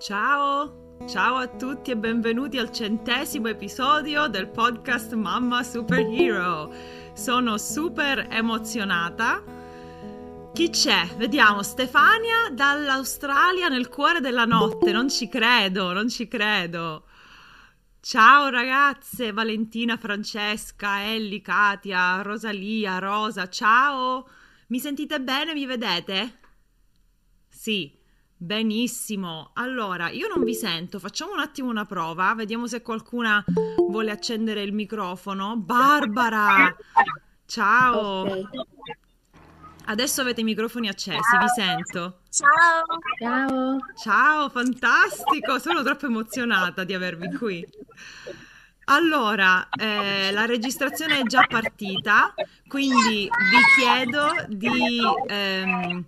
Ciao, ciao a tutti e benvenuti al centesimo episodio del podcast Mamma Superhero. Sono super emozionata. Chi c'è? Vediamo, Stefania dall'Australia nel cuore della notte. Non ci credo, non ci credo. Ciao ragazze, Valentina, Francesca, Ellie, Katia, Rosalia, Rosa, ciao. Mi sentite bene? Mi vedete? Sì, Benissimo, allora io non vi sento, facciamo un attimo una prova, vediamo se qualcuna vuole accendere il microfono. Barbara, ciao. Okay. Adesso avete i microfoni accesi, ciao. vi sento. Ciao. Ciao. Ciao, fantastico, sono troppo emozionata di avervi qui. Allora, eh, la registrazione è già partita, quindi vi chiedo di ehm,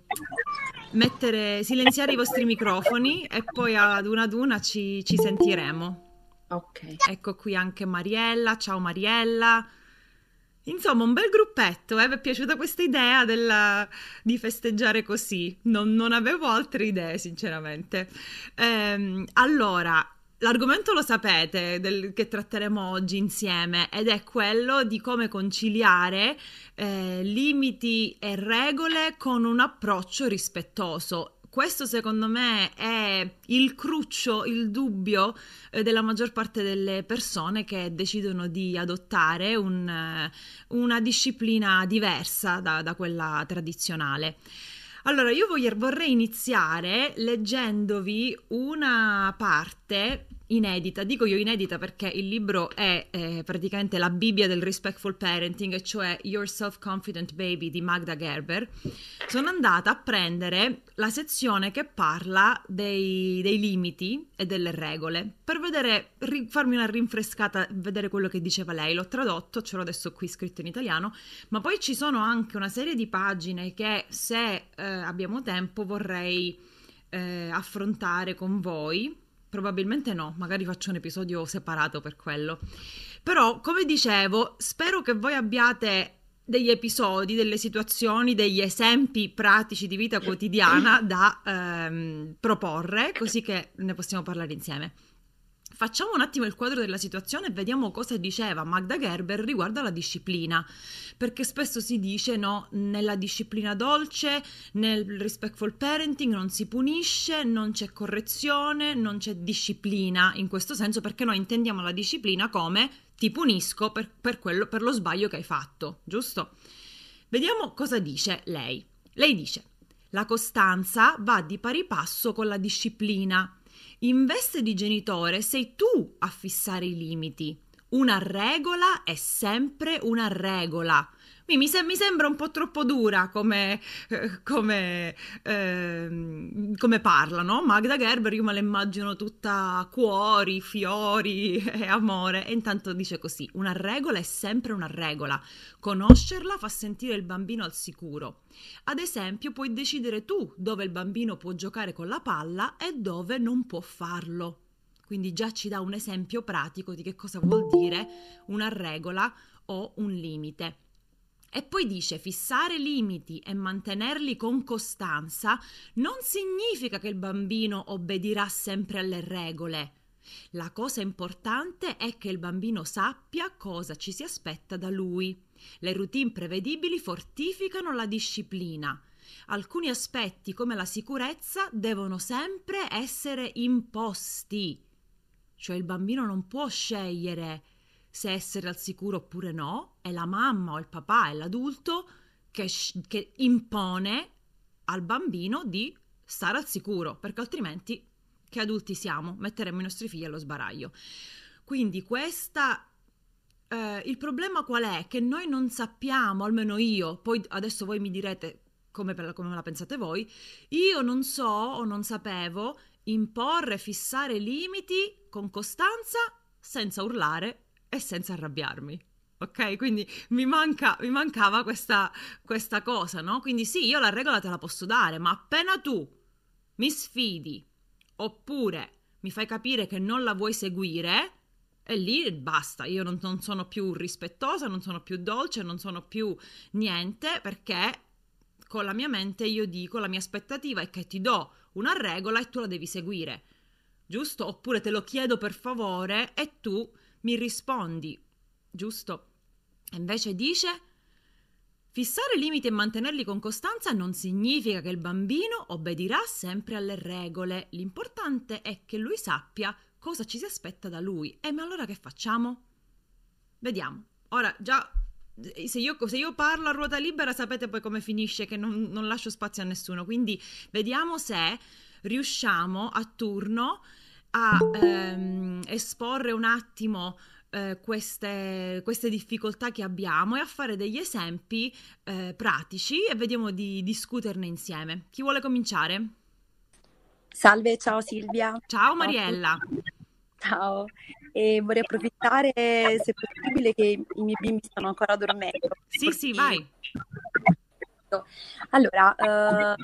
mettere, silenziare i vostri microfoni e poi ad una ad una ci, ci sentiremo. Ok. Ecco qui anche Mariella, ciao Mariella. Insomma, un bel gruppetto, eh? mi è piaciuta questa idea della... di festeggiare così, non, non, avevo altre idee sinceramente. Ehm, allora, L'argomento lo sapete del, che tratteremo oggi insieme ed è quello di come conciliare eh, limiti e regole con un approccio rispettoso. Questo secondo me è il cruccio, il dubbio eh, della maggior parte delle persone che decidono di adottare un, eh, una disciplina diversa da, da quella tradizionale. Allora, io vorrei iniziare leggendovi una parte inedita. Dico io inedita perché il libro è eh, praticamente la Bibbia del respectful parenting, cioè Your Self-Confident Baby di Magda Gerber. Sono andata a prendere la sezione che parla dei, dei limiti e delle regole per vedere, ri, farmi una rinfrescata, vedere quello che diceva lei. L'ho tradotto, ce l'ho adesso qui scritto in italiano, ma poi ci sono anche una serie di pagine che se eh, abbiamo tempo vorrei eh, affrontare con voi Probabilmente no, magari faccio un episodio separato per quello. Però, come dicevo, spero che voi abbiate degli episodi, delle situazioni, degli esempi pratici di vita quotidiana da ehm, proporre, così che ne possiamo parlare insieme. Facciamo un attimo il quadro della situazione e vediamo cosa diceva Magda Gerber riguardo alla disciplina, perché spesso si dice no, nella disciplina dolce, nel respectful parenting non si punisce, non c'è correzione, non c'è disciplina in questo senso, perché noi intendiamo la disciplina come ti punisco per, per, quello, per lo sbaglio che hai fatto, giusto? Vediamo cosa dice lei. Lei dice, la costanza va di pari passo con la disciplina in veste di genitore sei tu a fissare i limiti. Una regola è sempre una regola. Mi, sem- mi sembra un po' troppo dura come, eh, come, eh, come parla, no? Magda Gerber, io me la immagino tutta cuori, fiori e amore. E intanto dice così: una regola è sempre una regola. Conoscerla fa sentire il bambino al sicuro. Ad esempio, puoi decidere tu dove il bambino può giocare con la palla e dove non può farlo. Quindi già ci dà un esempio pratico di che cosa vuol dire una regola o un limite. E poi dice fissare limiti e mantenerli con costanza non significa che il bambino obbedirà sempre alle regole. La cosa importante è che il bambino sappia cosa ci si aspetta da lui. Le routine prevedibili fortificano la disciplina. Alcuni aspetti come la sicurezza devono sempre essere imposti. Cioè il bambino non può scegliere se essere al sicuro oppure no, è la mamma o il papà, è l'adulto che, che impone al bambino di stare al sicuro, perché altrimenti che adulti siamo, metteremmo i nostri figli allo sbaraglio. Quindi questa eh, il problema qual è? Che noi non sappiamo, almeno io, poi adesso voi mi direte come, per, come la pensate voi, io non so o non sapevo imporre, fissare limiti con costanza senza urlare e senza arrabbiarmi. Ok, quindi mi, manca, mi mancava questa, questa cosa, no? Quindi sì, io la regola te la posso dare, ma appena tu mi sfidi oppure mi fai capire che non la vuoi seguire, e lì basta, io non, non, sono più rispettosa, non sono più dolce, non sono più niente perché con la mia mente io dico la mia aspettativa è che ti do una regola e tu la devi seguire. giusto? Oppure te lo chiedo per favore e tu mi rispondi, giusto? Invece dice Fissare limiti e mantenerli con costanza non significa che il bambino obbedirà sempre alle regole. L'importante è che lui sappia cosa ci si aspetta da lui. E ma allora che facciamo? Vediamo. Ora, già, se io, se io parlo a ruota libera sapete poi come finisce, che non, non lascio spazio a nessuno. Quindi vediamo se riusciamo a turno a ehm, esporre un attimo eh, queste, queste, difficoltà che abbiamo e a fare degli esempi eh, pratici e vediamo di discuterne insieme. Chi vuole cominciare? Salve, ciao Silvia. Ciao Mariella. Ciao, e vorrei approfittare, se possibile, che i miei bimbi stanno ancora dormendo. Sì, sì, vai. Allora, eh,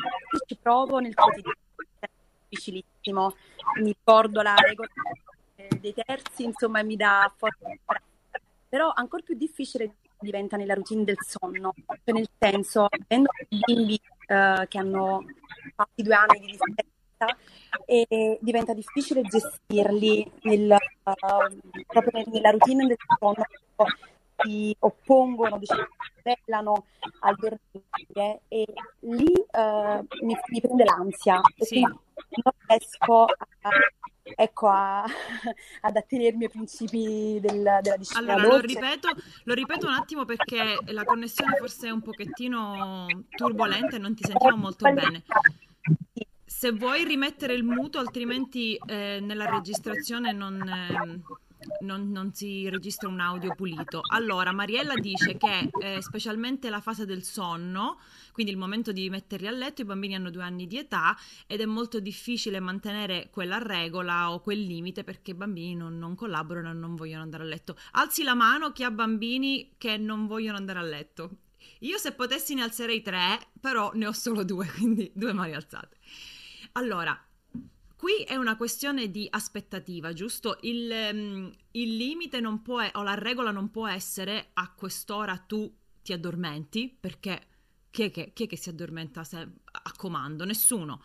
ci provo nel quotidiano, è difficilissimo. Mi ricordo la regola dei terzi, insomma, mi dà forte però ancora più difficile diventa nella routine del sonno, cioè nel senso, avendo bimbi eh, che hanno fatti due anni di differenza, e diventa difficile gestirli nel, uh, proprio nella routine del sonno, si oppongono, diciamo, si al dormire e lì uh, mi, mi, prende l'ansia sì. non riesco a ecco, a, ad attenermi ai principi del, della disciplina. Allora, lo ripeto, lo ripeto, un attimo perché la connessione forse è un pochettino turbolenta e non ti sentiamo molto bene. Se vuoi rimettere il muto, altrimenti eh, nella registrazione non... Eh, non, non, si registra un audio pulito. Allora, Mariella dice che eh, specialmente la fase del sonno, quindi il momento di metterli a letto, i bambini hanno due anni di età ed è molto difficile mantenere quella regola o quel limite perché i bambini non, non collaborano e non vogliono andare a letto. Alzi la mano chi ha bambini che non vogliono andare a letto. Io se potessi ne alzerei tre, però ne ho solo due, quindi due mani alzate. Allora, Qui è una questione di aspettativa, giusto? Il, um, il limite non può, o la regola non può essere a quest'ora tu ti addormenti, perché chi è che, chi è che si addormenta a comando? Nessuno.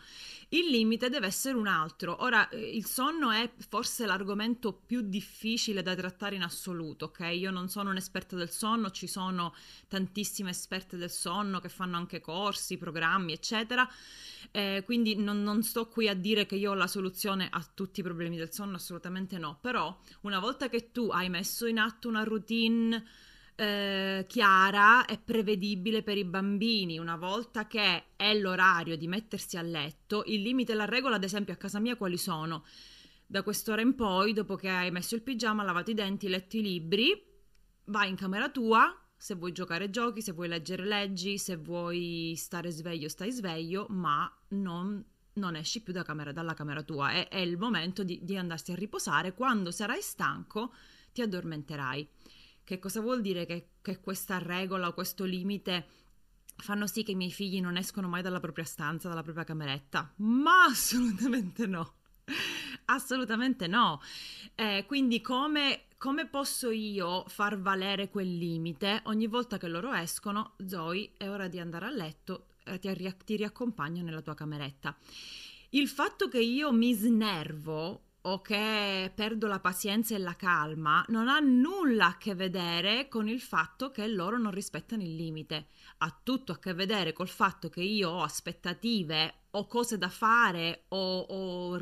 Il limite deve essere un altro. Ora, eh, il sonno è forse l'argomento più difficile da trattare in assoluto, ok? Io non sono un'esperta del sonno, ci sono tantissime esperte del sonno che fanno anche corsi, programmi, eccetera. Eh, quindi non, non sto qui a dire che io ho la soluzione a tutti i problemi del sonno, assolutamente no. Però, una volta che tu hai messo in atto una routine eh, chiara e prevedibile per i bambini. Una volta che è l'orario di mettersi a letto, il limite e la regola, ad esempio, a casa mia quali sono? Da quest'ora in poi, dopo che hai messo il pigiama, lavato i denti, letto i libri, vai in camera tua. Se vuoi giocare, giochi, se vuoi leggere, leggi, se vuoi stare sveglio, stai sveglio, ma non, non esci più da camera, dalla camera tua. È, è il momento di, di andarsi a riposare. Quando sarai stanco, ti addormenterai. Che cosa vuol dire che, che questa regola o questo limite fanno sì che i miei figli non escono mai dalla propria stanza, dalla propria cameretta? Ma assolutamente no. Assolutamente no. Eh, quindi come, come, posso io far valere quel limite? Ogni volta che loro escono, Zoe, è ora di andare a letto, eh, ti, ti riaccompagno nella tua cameretta. Il fatto che io mi snervo o che perdo la pazienza e la calma non ha nulla a che vedere con il fatto che loro non rispettano il limite. Ha tutto a che vedere col fatto che io ho aspettative o cose da fare o, o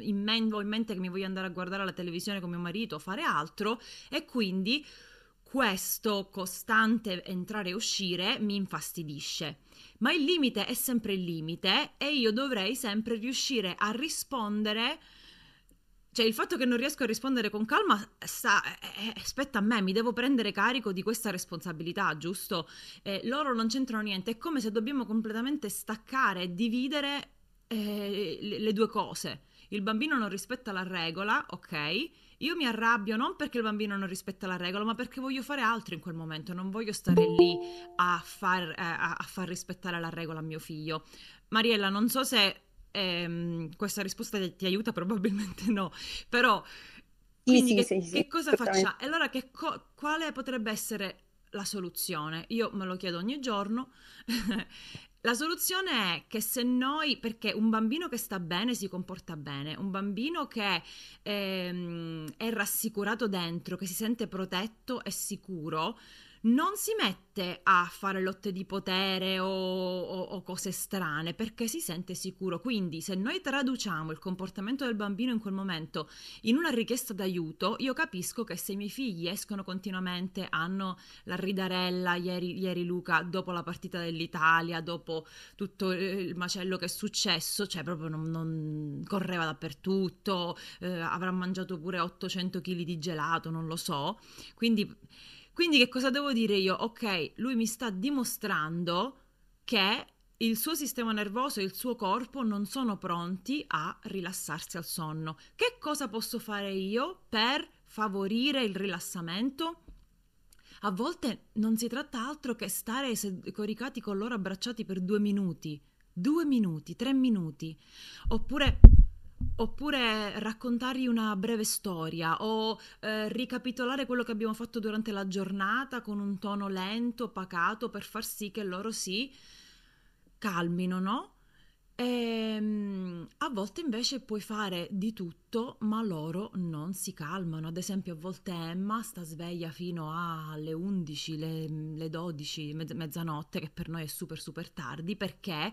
in, men- ho in mente che mi voglio andare a guardare la televisione con mio marito o fare altro e quindi questo costante entrare e uscire mi infastidisce. Ma il limite è sempre il limite e io dovrei sempre riuscire a rispondere cioè, il fatto che non riesco a rispondere con calma sta, eh, spetta a me, mi devo prendere carico di questa responsabilità, giusto? Eh, loro non c'entrano niente, è come se dobbiamo completamente staccare e dividere eh, le, le due cose. Il bambino non rispetta la regola, ok? Io mi arrabbio non perché il bambino non rispetta la regola, ma perché voglio fare altro in quel momento, non voglio stare lì a far, eh, a far rispettare la regola a mio figlio. Mariella, non so se ehm, questa risposta ti, aiuta, probabilmente no, però quindi sì, che, sì, che cosa facciamo? E allora che co- quale potrebbe essere la soluzione? Io me lo chiedo ogni giorno la soluzione è che se noi, perché un bambino che sta bene si comporta bene, un bambino che ehm, è rassicurato dentro, che si sente protetto e sicuro, non si mette a fare lotte di potere o, o, o, cose strane perché si sente sicuro. Quindi, se noi traduciamo il comportamento del bambino in quel momento in una richiesta d'aiuto, io capisco che se i miei figli escono continuamente, hanno la ridarella, ieri, ieri Luca, dopo la partita dell'Italia, dopo tutto il macello che è successo, cioè proprio non, non correva dappertutto, eh, avrà mangiato pure 800 kg di gelato, non lo so. Quindi quindi che cosa devo dire io? Ok, lui mi sta dimostrando che il suo sistema nervoso e il suo corpo non sono pronti a rilassarsi al sonno. Che cosa posso fare io per favorire il rilassamento? A volte non si tratta altro che stare coricati con loro abbracciati per due minuti, due minuti, tre minuti, oppure Oppure raccontargli una breve storia o eh, ricapitolare quello che abbiamo fatto durante la giornata con un tono lento, pacato, per far sì che loro si calmino, no? E, ehm, a volte invece puoi fare di tutto, ma loro non si calmano. Ad esempio, a volte Emma sta sveglia fino alle 11, le, le 12, mezzanotte, che per noi è super super tardi, perché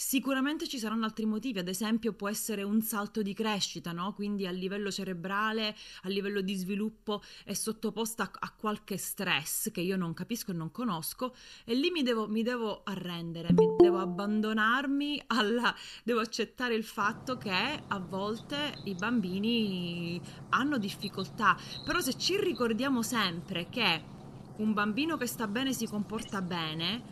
Sicuramente ci saranno altri motivi, ad esempio può essere un salto di crescita, no? quindi a livello cerebrale, a livello di sviluppo è sottoposta a, qualche stress che io non capisco e non conosco e lì mi devo, mi devo arrendere, mi devo abbandonarmi alla... devo accettare il fatto che a volte i bambini hanno difficoltà, però se ci ricordiamo sempre che un bambino che sta bene si comporta bene,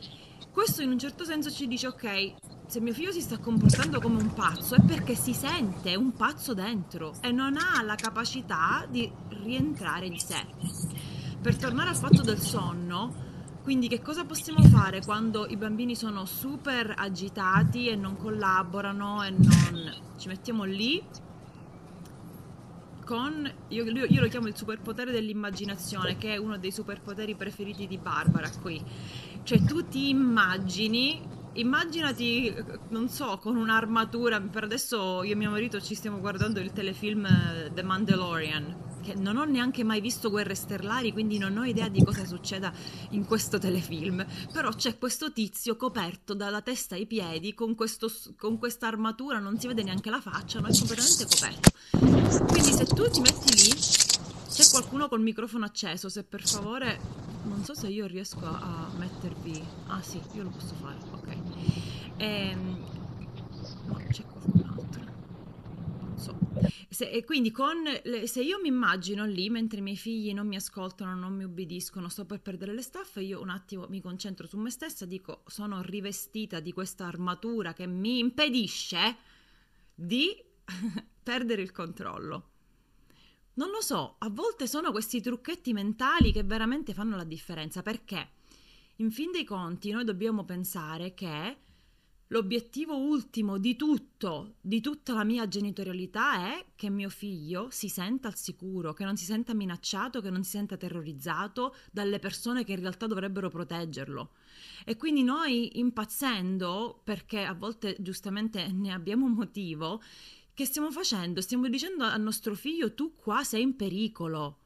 questo in un certo senso ci dice ok, se mio figlio si sta comportando come un pazzo è perché si sente un pazzo dentro e non ha la capacità di rientrare in sé. Per tornare al fatto del sonno, quindi che cosa possiamo fare quando i bambini sono super agitati e non collaborano e non ci mettiamo lì con io, io, lo chiamo il superpotere dell'immaginazione, che è uno dei superpoteri preferiti di Barbara qui. Cioè tu ti immagini immaginati, non so, con un'armatura. Per adesso io e mio marito ci stiamo guardando il telefilm eh, The Mandalorian. Che non ho neanche mai visto Guerre Stellari, quindi non ho idea di cosa succeda in questo telefilm. Però c'è questo tizio coperto dalla testa ai piedi con, questa armatura, non si vede neanche la faccia, ma è completamente coperto. Quindi se tu ti metti lì, c'è qualcuno col microfono acceso, se per favore non so se io riesco a mettervi ah sì io lo posso fare ok. Ehm, no c'è qualcun altro. Non so. Se, e quindi con le, se io mi immagino lì mentre i miei figli non mi ascoltano non mi ubbidiscono sto per perdere le staffe io un attimo mi concentro su me stessa dico sono rivestita di questa armatura che mi impedisce di perdere il controllo non lo so, a volte sono questi trucchetti mentali che veramente fanno la differenza perché in fin dei conti noi dobbiamo pensare che l'obiettivo ultimo di tutto, di tutta la mia genitorialità è che mio figlio si senta al sicuro, che non si senta minacciato, che non si senta terrorizzato dalle persone che in realtà dovrebbero proteggerlo. E quindi noi impazzendo, perché a volte giustamente ne abbiamo motivo, che stiamo facendo? Stiamo dicendo al nostro figlio tu qua sei in pericolo.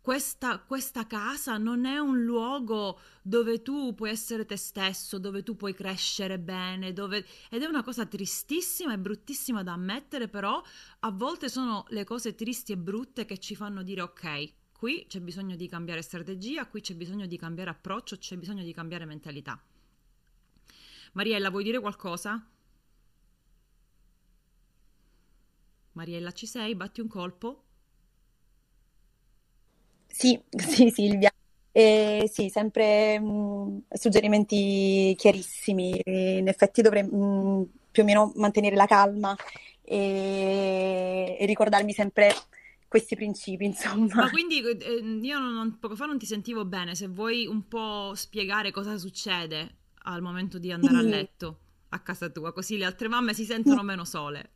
Questa, questa, casa non è un luogo dove tu puoi essere te stesso, dove tu puoi crescere bene, dove... ed è una cosa tristissima e bruttissima da ammettere, però a volte sono le cose tristi e brutte che ci fanno dire ok, qui c'è bisogno di cambiare strategia, qui c'è bisogno di cambiare approccio, c'è bisogno di cambiare mentalità. Mariella, vuoi dire qualcosa? Mariella, ci sei? Batti un colpo? Sì, sì, Silvia. Eh, sì, sempre mh, mm, suggerimenti chiarissimi. In effetti dovrei mh, mm, più o meno mantenere la calma e, e ricordarmi sempre questi principi, insomma. Ma quindi eh, io non, poco fa non ti sentivo bene, se vuoi un po' spiegare cosa succede al momento di andare sì. a letto a casa tua, così le altre mamme si sentono meno sole.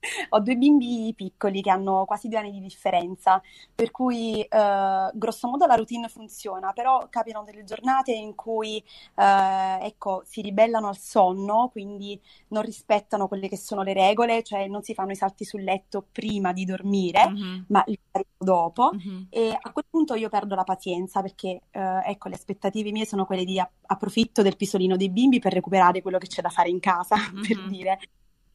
Ho due bimbi piccoli che hanno quasi due anni di differenza, per cui eh, grosso modo la routine funziona, però capitano delle giornate in cui eh, ecco, si ribellano al sonno, quindi non rispettano quelle che sono le regole, cioè non si fanno i salti sul letto prima di dormire, Mhm, ma li fanno dopo. mhm. E a quel punto io perdo la pazienza perché, eh, ecco, le aspettative mie sono quelle di approfitto del pisolino dei bimbi per recuperare quello che c'è da fare in casa, per Mhm. dire.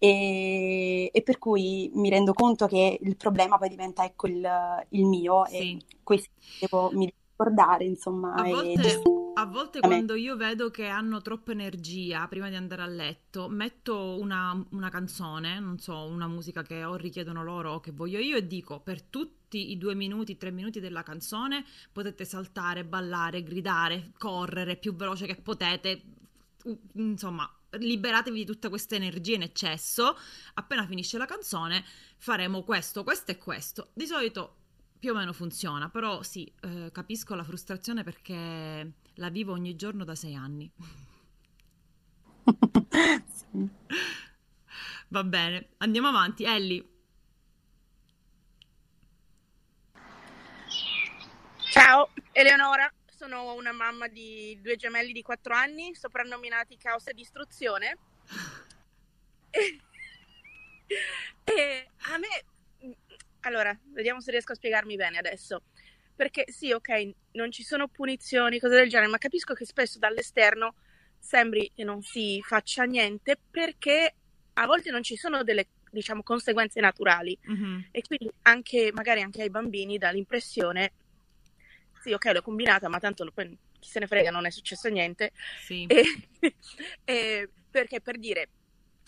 E, e per cui mi rendo conto che il problema poi diventa, ecco, il, il mio e Sì. questo devo, mi devo ricordare, insomma, A e volte, a volte quando io vedo che hanno troppa energia prima di andare a letto, metto una, una canzone, non so, una musica che o richiedono loro o che voglio io e dico per tutti i due minuti, tre minuti della canzone potete saltare, ballare, gridare, correre più veloce che potete, insomma, liberatevi di tutta questa energia in eccesso. Appena finisce la canzone faremo questo, questo e questo. Di solito più o meno funziona, però sì, eh, capisco la frustrazione perché la vivo ogni giorno da sei anni. Sì. Va bene, andiamo avanti. Ellie, Ciao, Eleonora, sono una mamma di due gemelli di 4 anni, soprannominati Caos e Distruzione. E, e a me, allora, vediamo se riesco a spiegarmi bene adesso. Perché sì, ok, non ci sono punizioni, cose del genere, ma capisco che spesso dall'esterno sembri che non si faccia niente perché a volte non ci sono delle, diciamo, conseguenze naturali. Mhm, E quindi anche, magari anche ai bambini dà l'impressione, sì, ok, l'ho combinata, ma tanto poi chi se ne frega, non è successo niente. sì, E, e perché per dire,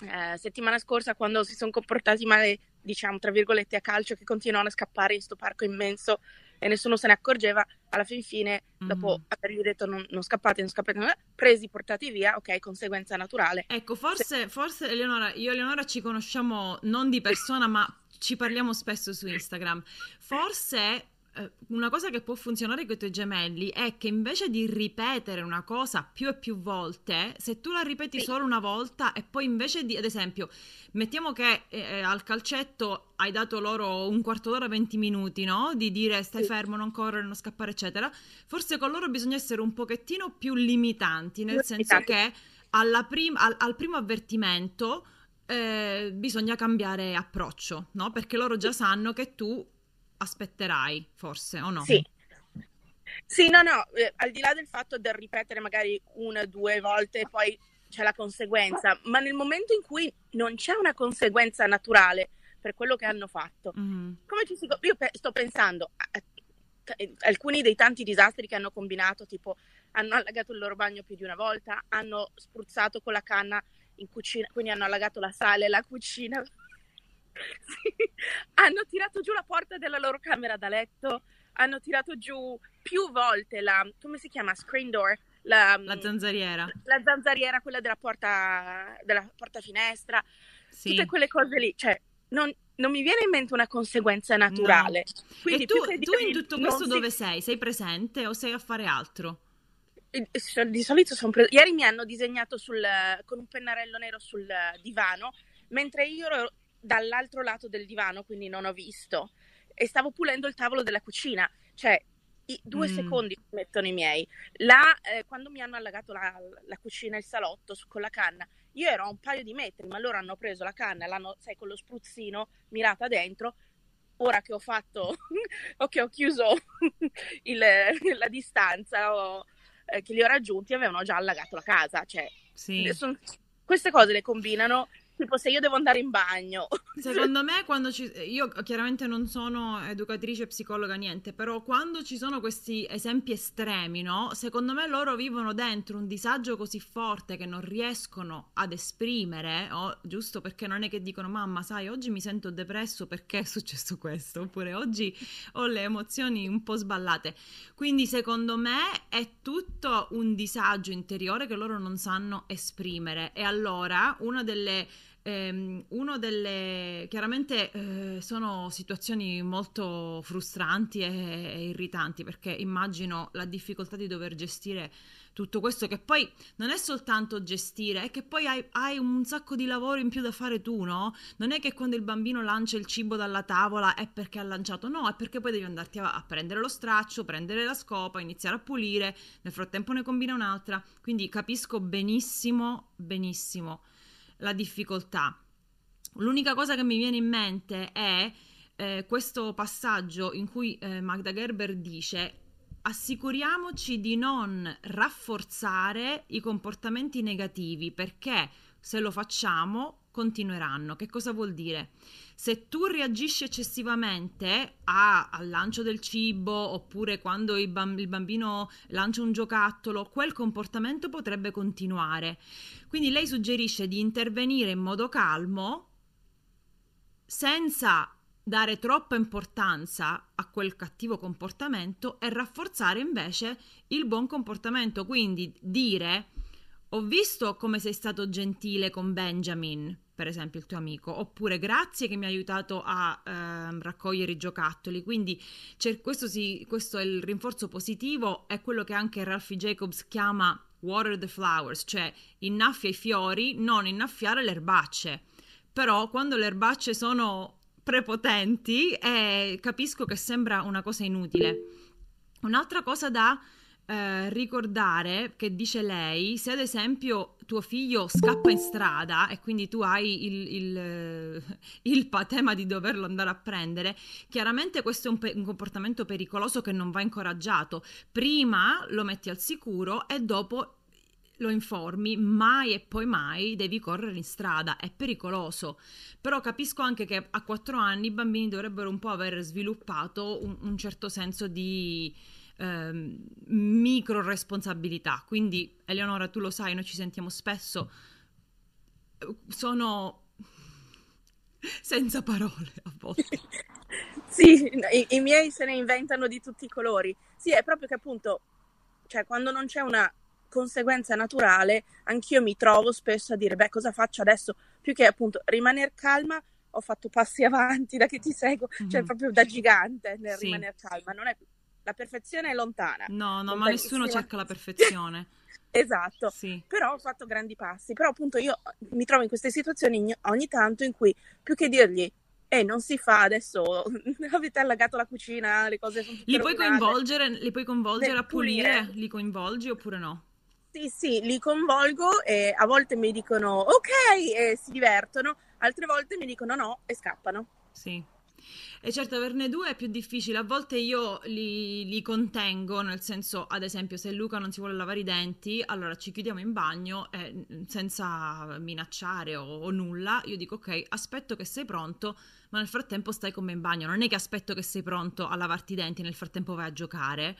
eh, settimana scorsa quando si sono comportati male, diciamo, tra virgolette, a calcio, che continuano a scappare in sto parco immenso e nessuno se ne accorgeva, alla fin fine, dopo Mhm. avergli detto non, non scappate, non scappate, non- presi, portati via, ok, conseguenza naturale. Ecco, forse, forse Eleonora, io e Eleonora ci conosciamo non di persona, ma ci parliamo spesso su Instagram. Forse una cosa che può funzionare con i tuoi gemelli è che invece di ripetere una cosa più e più volte, se tu la ripeti Sì. solo una volta e poi invece di, ad esempio, mettiamo che eh, al calcetto hai dato loro un quarto d'ora, 20 minuti, no? Di dire stai Sì. fermo, non correre, non scappare, eccetera. Forse con loro bisogna essere un pochettino più limitanti, nel Più senso che alla prim- al, al primo avvertimento eh, bisogna cambiare approccio, no? Perché loro già sanno che tu aspetterai, forse, o no? Sì. Sì, no, no, eh, al di là del fatto del ripetere magari una, due volte e poi c'è la conseguenza, ma nel momento in cui non c'è una conseguenza naturale per quello che hanno fatto, Mhm. come ci si... Io pe- sto pensando a, a- a- alcuni dei tanti disastri che hanno combinato, tipo hanno allagato il loro bagno più di una volta, hanno spruzzato con la canna in cucina, quindi hanno allagato la sala e la cucina. Sì. Hanno tirato giù la porta della loro camera da letto, hanno tirato giù più volte la, come si chiama? Screen door, la, La zanzariera, la zanzariera, quella della porta, della porta finestra, sì. tutte quelle cose lì, cioè non, non mi viene in mente una conseguenza naturale. Quindi e tu, tu in tutto questo si- dove sei? Sei presente o sei a fare altro? Eh, Di solito sono pre- Ieri mi hanno disegnato sul, con un pennarello nero sul divano, mentre io ero dall'altro lato del divano, quindi non ho visto. E stavo pulendo il tavolo della cucina. Cioè, i due Mm. secondi mettono i miei. Là, eh, quando mi hanno allagato la, la cucina e il salotto su- con la canna, io ero a un paio di metri, ma loro hanno preso la canna, l'hanno, sai, con lo spruzzino mirata dentro. Ora che ho fatto, o che ho chiuso il- la distanza, ho- eh, che li ho raggiunti, avevano già allagato la casa. Cioè, Sì. son- queste cose le combinano, tipo se io devo andare in bagno. Secondo me, quando ci... io chiaramente non sono educatrice, psicologa, niente, però quando ci sono questi esempi estremi, no? Secondo me loro vivono dentro un disagio così forte che non riescono ad esprimere, o giusto perché non è che dicono, mamma, sai, oggi mi sento depresso perché è successo questo, oppure oggi ho le emozioni un po' sballate. Quindi secondo me è tutto un disagio interiore che loro non sanno esprimere. E allora una delle ehm, uno delle chiaramente eh, sono situazioni molto frustranti e, e irritanti perché immagino la difficoltà di dover gestire tutto questo che poi non è soltanto gestire, è che poi hai, hai, un sacco di lavoro in più da fare tu, no? Non è che quando il bambino lancia il cibo dalla tavola è perché ha lanciato, no, è perché poi devi andarti a, a prendere lo straccio, prendere la scopa, iniziare a pulire, nel frattempo ne combina un'altra, quindi capisco benissimo, benissimo la difficoltà. L'unica cosa che mi viene in mente è eh, questo passaggio in cui eh, Magda Gerber dice assicuriamoci di non rafforzare i comportamenti negativi perché se lo facciamo continueranno. Che cosa vuol dire? Se tu reagisci eccessivamente a, al lancio del cibo oppure quando il, bamb- il bambino lancia un giocattolo, quel comportamento potrebbe continuare. Quindi lei suggerisce di intervenire in modo calmo senza dare troppa importanza a quel cattivo comportamento e rafforzare invece il buon comportamento. Quindi dire ho visto come sei stato gentile con Benjamin, per esempio il tuo amico, oppure grazie che mi hai aiutato a eh, raccogliere i giocattoli. Quindi questo, si, questo è il rinforzo positivo, è quello che anche Ralphie Jacobs chiama water the flowers, cioè innaffia i fiori, non innaffiare le erbacce. Però quando le erbacce sono prepotenti e capisco che sembra una cosa inutile. Un'altra cosa da eh, ricordare che dice lei, se ad esempio tuo figlio scappa in strada e quindi tu hai il, il, eh, il patema di doverlo andare a prendere, chiaramente questo è un, pe- un, comportamento pericoloso che non va incoraggiato. Prima lo metti al sicuro e dopo lo informi, mai e poi mai devi correre in strada, è pericoloso. Però capisco anche che a quattro anni i bambini dovrebbero un po' aver sviluppato un, un certo senso di eh, micro responsabilità. Quindi, Eleonora, tu lo sai, noi ci sentiamo spesso. Sono senza parole a volte. sì, i, i miei se ne inventano di tutti i colori. Sì, è proprio che appunto, cioè quando non c'è una conseguenza naturale, anch'io mi trovo spesso a dire, beh, cosa faccio adesso? Più che appunto rimanere calma, ho fatto passi avanti da che ti seguo, mm-hmm. cioè proprio da gigante nel sì. rimanere calma. Non è, la perfezione è lontana. No, no, ma nessuno cerca la perfezione. esatto, sì. però ho fatto grandi passi. Però appunto io mi trovo in queste situazioni ogni tanto in cui più che dirgli eh, non si fa adesso avete allagato la cucina le cose sono li puoi coinvolgere li puoi coinvolgere a pulire. pulire li coinvolgi oppure no sì, sì, li coinvolgo e a volte mi dicono ok e si divertono, altre volte mi dicono no e scappano. Sì. E certo, averne due è più difficile. A volte io li, li, contengo, nel senso, ad esempio, se Luca non si vuole lavare i denti, allora ci chiudiamo in bagno e senza minacciare o, o nulla, io dico ok, aspetto che sei pronto, ma nel frattempo stai con me in bagno. Non è che aspetto che sei pronto a lavarti i denti e nel frattempo vai a giocare.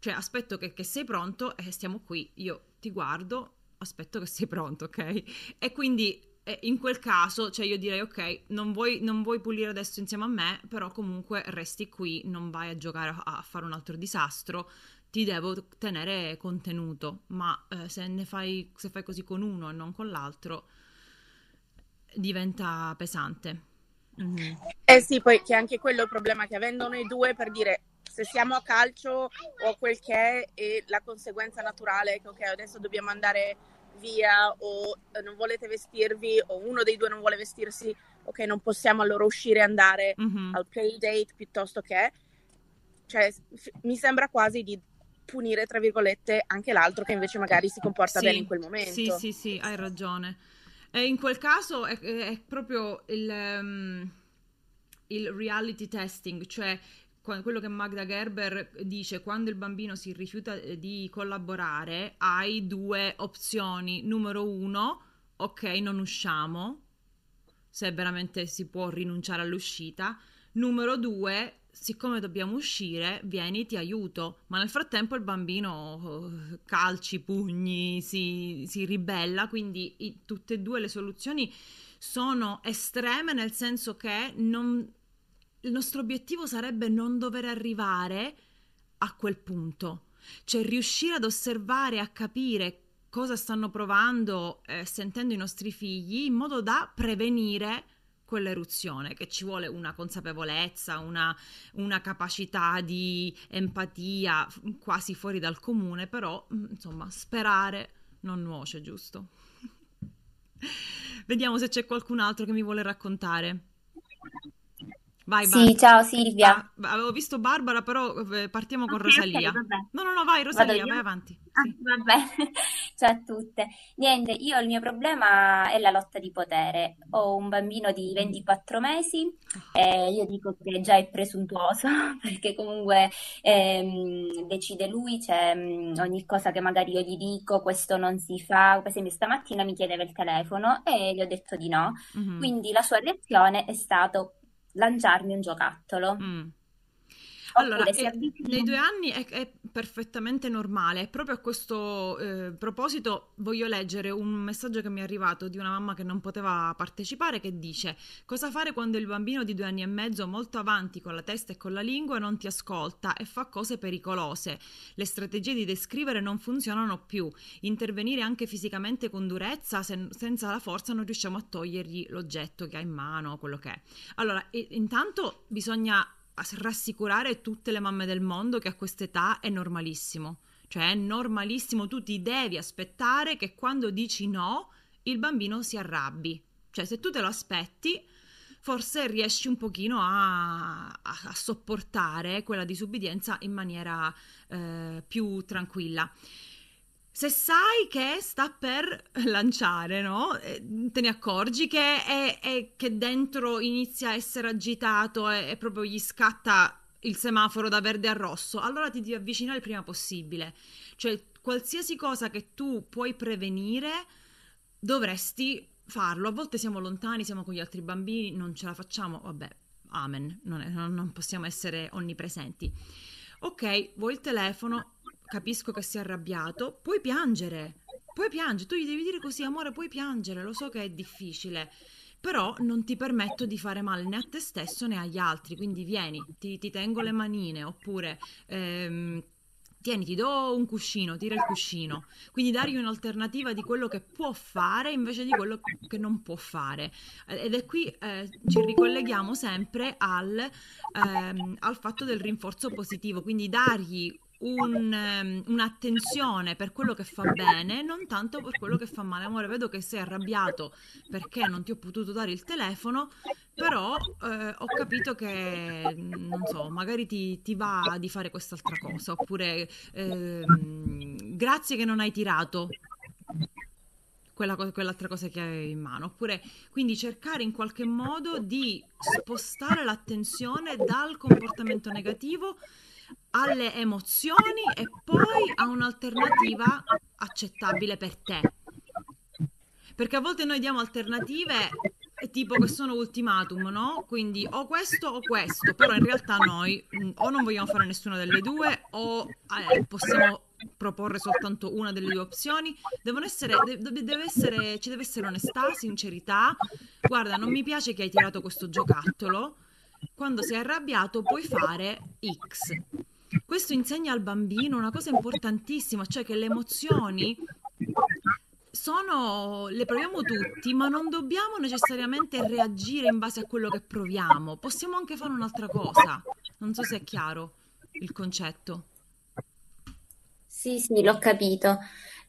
Cioè, aspetto che, che sei pronto e stiamo qui. Io ti guardo, aspetto che sei pronto, ok? E quindi eh, in quel caso, cioè io direi ok, non vuoi, non vuoi, pulire adesso insieme a me, però comunque resti qui, non vai a giocare a, a fare un altro disastro, ti devo tenere contenuto, ma eh, se ne fai, se fai così con uno e non con l'altro, diventa pesante. Mm-hmm. Eh sì, poi che anche quello è il problema che avendo noi due per dire se siamo a calcio o quel che è e la conseguenza naturale è che ok adesso dobbiamo andare via o eh, non volete vestirvi o uno dei due non vuole vestirsi ok non possiamo allora uscire e andare mm-hmm. al play date piuttosto che cioè f- mi sembra quasi di punire tra virgolette anche l'altro che invece magari si comporta sì, bene in quel momento. Sì sì sì hai ragione. E in quel caso è, è proprio il, um, il reality testing cioè quello che Magda Gerber dice, quando il bambino si rifiuta eh, di collaborare, hai due opzioni. Numero uno, ok, non usciamo, se veramente si può rinunciare all'uscita. Numero due, siccome dobbiamo uscire, vieni, ti aiuto. Ma nel frattempo il bambino eh, calci, pugni, si, si ribella, quindi i, tutte e due le soluzioni sono estreme nel senso che non il nostro obiettivo sarebbe non dover arrivare a quel punto, cioè riuscire ad osservare, a capire cosa stanno provando e sentendo i nostri figli in modo da prevenire quell'eruzione, che ci vuole una consapevolezza, una, una capacità di empatia quasi fuori dal comune, però mm, insomma sperare non nuoce, giusto? Vediamo se c'è qualcun altro che mi vuole raccontare. Vai, Sì, Barbara. ciao Silvia. Ah, avevo visto Barbara, però eh, partiamo con Ok, ok, Rosalia. vabbè. No, no, no, vai Vado Rosalia, vai io? avanti. Ah, Sì. vabbè. Ciao a tutte. Niente, io il mio problema è la lotta di potere. Ho un bambino di 24 mesi e io dico che già è presuntuoso perché comunque ehm, decide lui, cioè, mh, ogni cosa che magari io gli dico, questo non si fa. Per esempio, stamattina mi chiedeva il telefono e gli ho detto di no. Mhm. Quindi la sua reazione è stato lanciarmi un giocattolo. Mm. Allora, avvicina. nei due anni è, è perfettamente normale. Proprio a questo eh, proposito voglio leggere un messaggio che mi è arrivato di una mamma che non poteva partecipare che dice cosa fare quando il bambino di due anni e mezzo molto avanti con la testa e con la lingua non ti ascolta e fa cose pericolose. Le strategie di descrivere non funzionano più. Intervenire anche fisicamente con durezza se- senza la forza non riusciamo a togliergli l'oggetto che ha in mano, quello che è. Allora, i- intanto bisogna rassicurare tutte le mamme del mondo che a quest'età è normalissimo. Cioè è normalissimo, tu ti devi aspettare che quando dici no il bambino si arrabbi. Cioè se tu te lo aspetti, forse riesci un pochino a, a- a sopportare quella disubbidienza in maniera eh, più tranquilla. Se sai che sta per lanciare, no? Eh, Te ne accorgi che, è, è- che dentro inizia a essere agitato e, e proprio gli scatta il semaforo da verde a rosso, allora ti devi avvicinare il prima possibile. Cioè, qualsiasi cosa che tu puoi prevenire, dovresti farlo. A volte siamo lontani, siamo con gli altri bambini, non ce la facciamo, vabbè, amen, non, è- non- non possiamo essere onnipresenti. Ok, vuoi il telefono, capisco che sei arrabbiato, puoi piangere, puoi piangere, tu gli devi dire così, amore, puoi piangere, lo so che è difficile, però non ti permetto di fare male né a te stesso né agli altri, quindi vieni, ti, ti tengo le manine, oppure ehm, tieni, ti do un cuscino, tira il cuscino, quindi dargli un'alternativa di quello che può fare invece di quello che non può fare. Ed è qui eh, ci ricolleghiamo sempre al, ehm, al fatto del rinforzo positivo, quindi dargli un, ehm, un'attenzione per quello che fa bene, non tanto per quello che fa male. Amore, vedo che sei arrabbiato perché non ti ho potuto dare il telefono, però eh, ho capito che, non so, magari ti, ti va di fare quest'altra cosa, oppure ehm, grazie che non hai tirato quella quell'altra cosa che hai in mano. Oppure, quindi cercare in qualche modo di spostare l'attenzione dal comportamento negativo alle emozioni e poi a un'alternativa accettabile per te. Perché a volte noi diamo alternative eh, tipo che sono ultimatum, no? Quindi o questo o questo, però in realtà noi mh, o non vogliamo fare nessuna delle due o eh, possiamo proporre soltanto una delle due opzioni. Devono essere, de- deve essere, ci deve essere onestà, sincerità. Guarda, non mi piace che hai tirato questo giocattolo. Quando sei arrabbiato puoi fare X. Questo insegna al bambino una cosa importantissima, cioè che le emozioni sono, le proviamo tutti, ma non dobbiamo necessariamente reagire in base a quello che proviamo. Possiamo anche fare un'altra cosa. Non so se è chiaro il concetto. Sì, sì, l'ho capito.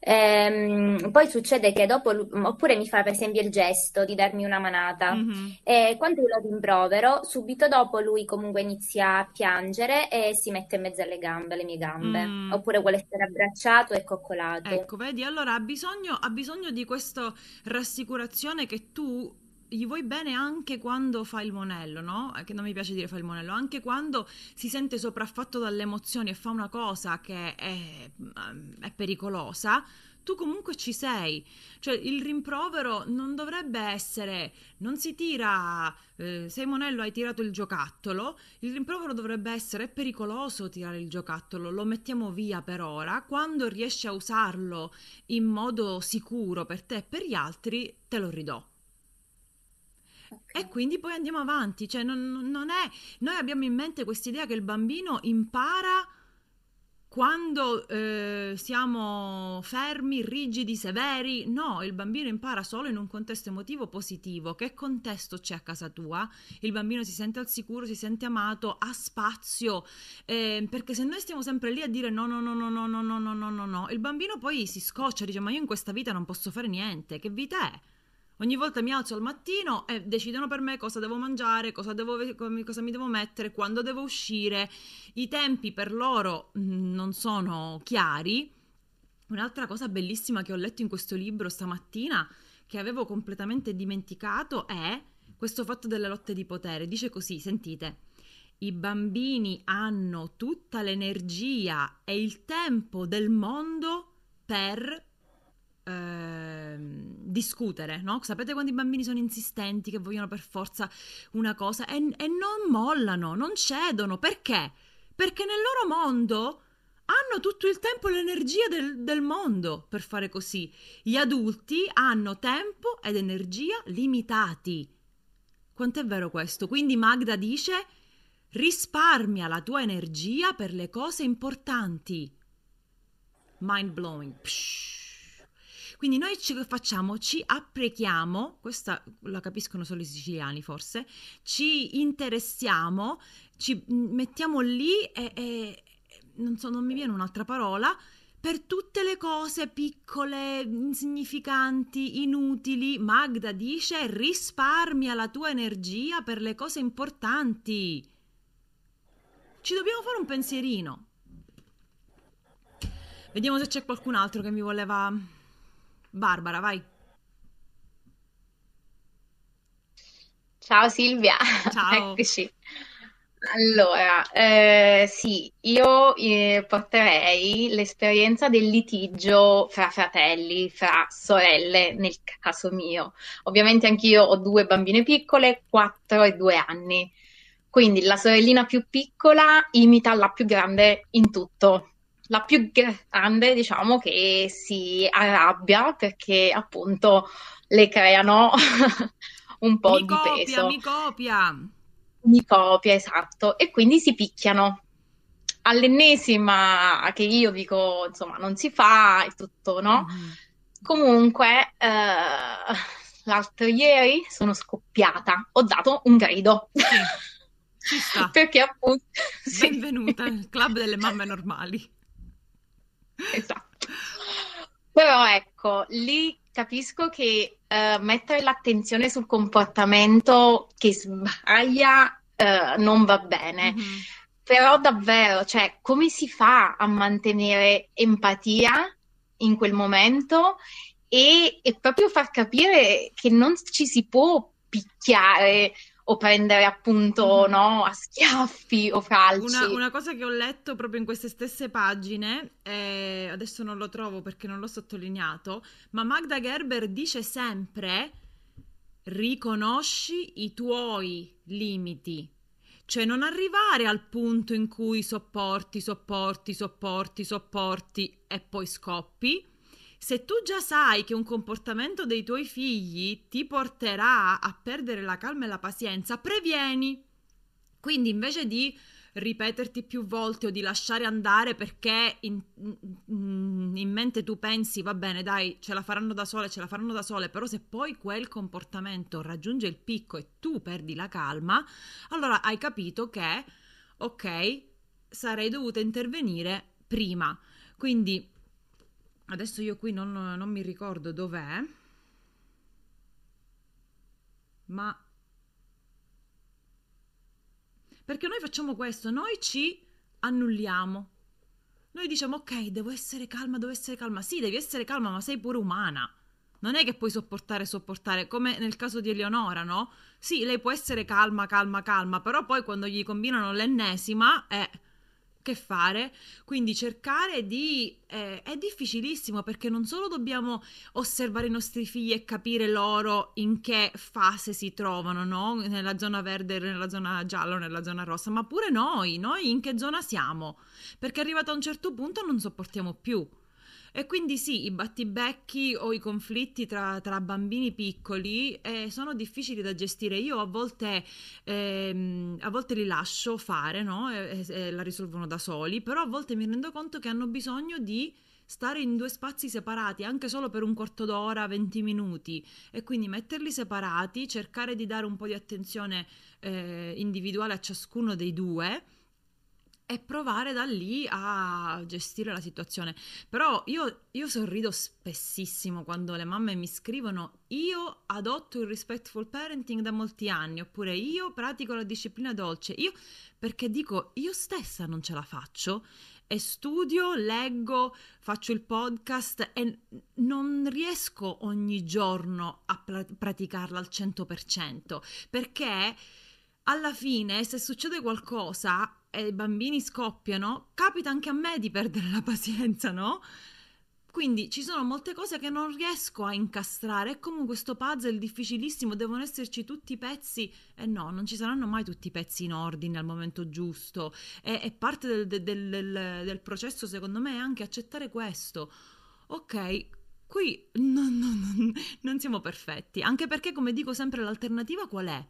Ehm, poi succede che dopo, oppure mi fa per esempio il gesto di darmi una manata. Mhm. E quando io lo rimprovero, subito dopo lui comunque inizia a piangere e si mette in mezzo alle gambe, alle mie gambe. Mm. Oppure vuole essere abbracciato e coccolato. Ecco, vedi, allora ha bisogno, ha bisogno di questa rassicurazione che tu gli vuoi bene anche quando fa il monello, no? Eh, Che non mi piace dire fa il monello, anche quando si sente sopraffatto dalle emozioni e fa una cosa che è, è pericolosa, tu comunque ci sei. Cioè il rimprovero non dovrebbe essere non si tira, eh, sei monello, hai tirato il giocattolo, il rimprovero dovrebbe essere è pericoloso tirare il giocattolo, lo mettiamo via per ora, quando riesci a usarlo in modo sicuro per te e per gli altri, te lo ridò. E quindi poi andiamo avanti, cioè non, non è... Noi abbiamo in mente questa idea che il bambino impara quando eh, siamo fermi, rigidi, severi, no, il bambino impara solo in un contesto emotivo positivo. Che contesto c'è a casa tua? Il bambino si sente al sicuro, si sente amato, ha spazio, eh, perché se noi stiamo sempre lì a dire no, no, no, no, no, no, no, no, no, no, il bambino poi si scoccia, dice ma io in questa vita non posso fare niente, che vita è? Ogni volta mi alzo al mattino e decidono per me cosa devo mangiare, cosa, devo, cosa mi devo mettere, quando devo uscire. I tempi per loro mm, non sono chiari. Un'altra cosa bellissima che ho letto in questo libro stamattina, che avevo completamente dimenticato, è questo fatto delle lotte di potere. Dice così, sentite, i bambini hanno tutta l'energia e il tempo del mondo per eh, discutere, no? Sapete quando i bambini sono insistenti, che vogliono per forza una cosa e, e non mollano, non cedono. Perché? Perché nel loro mondo hanno tutto il tempo e l'energia del, del, mondo per fare così. Gli adulti hanno tempo ed energia limitati. Quanto è vero questo? Quindi Magda dice risparmia la tua energia per le cose importanti. Mind blowing. Psh. Quindi noi ci facciamo? Ci apprechiamo, questa la capiscono solo i siciliani forse, ci interessiamo, ci mettiamo lì e, e non so, non mi viene un'altra parola, per tutte le cose piccole, insignificanti, inutili, Magda dice risparmia la tua energia per le cose importanti. Ci dobbiamo fare un pensierino. Vediamo se c'è qualcun altro che mi voleva Barbara, vai. Ciao Silvia, Ciao. eccoci. Allora, eh, sì, io eh, porterei l'esperienza del litigio fra fratelli, fra sorelle, nel caso mio. Ovviamente anch'io ho due bambine piccole, 4 e 2 anni. Quindi la sorellina più piccola imita la più grande in tutto la più grande, diciamo, che si arrabbia perché appunto le creano un po' mi di copia, peso. Mi copia, Mi copia, esatto. E quindi si picchiano. All'ennesima che io dico, insomma, non si fa, è tutto, no? Mm-hmm. Comunque, eh, l'altro ieri sono scoppiata, ho dato un grido. Sta. Perché appunto... sì. Benvenuta al club delle mamme normali. Esatto. Però ecco, lì capisco che eh, mettere l'attenzione sul comportamento che sbaglia eh, non va bene. Mhm. Però davvero, cioè, come si fa a mantenere empatia in quel momento e, e proprio far capire che non ci si può picchiare o prendere appunto Mhm. no, a schiaffi o calci. Una, una cosa che ho letto proprio in queste stesse pagine, eh, adesso non lo trovo perché non l'ho sottolineato, ma Magda Gerber dice sempre riconosci i tuoi limiti. Cioè non arrivare al punto in cui sopporti, sopporti, sopporti, sopporti e poi scoppi. Se tu già sai che un comportamento dei tuoi figli ti porterà a perdere la calma e la pazienza, previeni. Quindi invece di ripeterti più volte o di lasciare andare perché in, in- in mente tu pensi, va bene, dai, ce la faranno da sole, ce la faranno da sole, però se poi quel comportamento raggiunge il picco e tu perdi la calma, allora hai capito che, ok, sarei dovuta intervenire prima. Quindi adesso io qui non, non mi ricordo dov'è, ma perché noi facciamo questo, noi ci annulliamo. Noi diciamo, ok, devo essere calma, devo essere calma. Sì, devi essere calma, ma sei pure umana. Non è che puoi sopportare, sopportare, come nel caso di Eleonora, no? Sì, lei può essere calma, calma, calma, però poi quando gli combinano l'ennesima, eh, che fare? Quindi cercare di... eh, è difficilissimo perché non solo dobbiamo osservare i nostri figli e capire loro in che fase si trovano, no? Nella zona verde, nella zona gialla nella zona rossa, ma pure noi, noi in che zona siamo? Perché arrivato a un certo punto non sopportiamo più. E quindi sì, i battibecchi o i conflitti tra, tra bambini piccoli eh, sono difficili da gestire. Io a volte, ehm, a volte li lascio fare, no? E, e la risolvono da soli, però a volte mi rendo conto che hanno bisogno di stare in due spazi separati anche solo per un quarto d'ora, 20 minuti e quindi metterli separati, cercare di dare un po' di attenzione eh, individuale a ciascuno dei due e provare da lì a gestire la situazione. Però io, io, sorrido spessissimo quando le mamme mi scrivono io adotto il respectful parenting da molti anni, oppure io pratico la disciplina dolce, io perché dico io stessa non ce la faccio e studio, leggo, faccio il podcast e non riesco ogni giorno a pr- praticarla al 100% perché alla fine se succede qualcosa e i bambini scoppiano, capita anche a me di perdere la pazienza, no? Quindi ci sono molte cose che non riesco a incastrare. È come questo puzzle difficilissimo, devono esserci tutti i pezzi. E no, non ci saranno mai tutti i pezzi in ordine al momento giusto. E, e parte del, del, del, del, processo, secondo me, è anche accettare questo. Ok, qui non, non, non siamo perfetti. Anche perché, come dico sempre, l'alternativa qual è?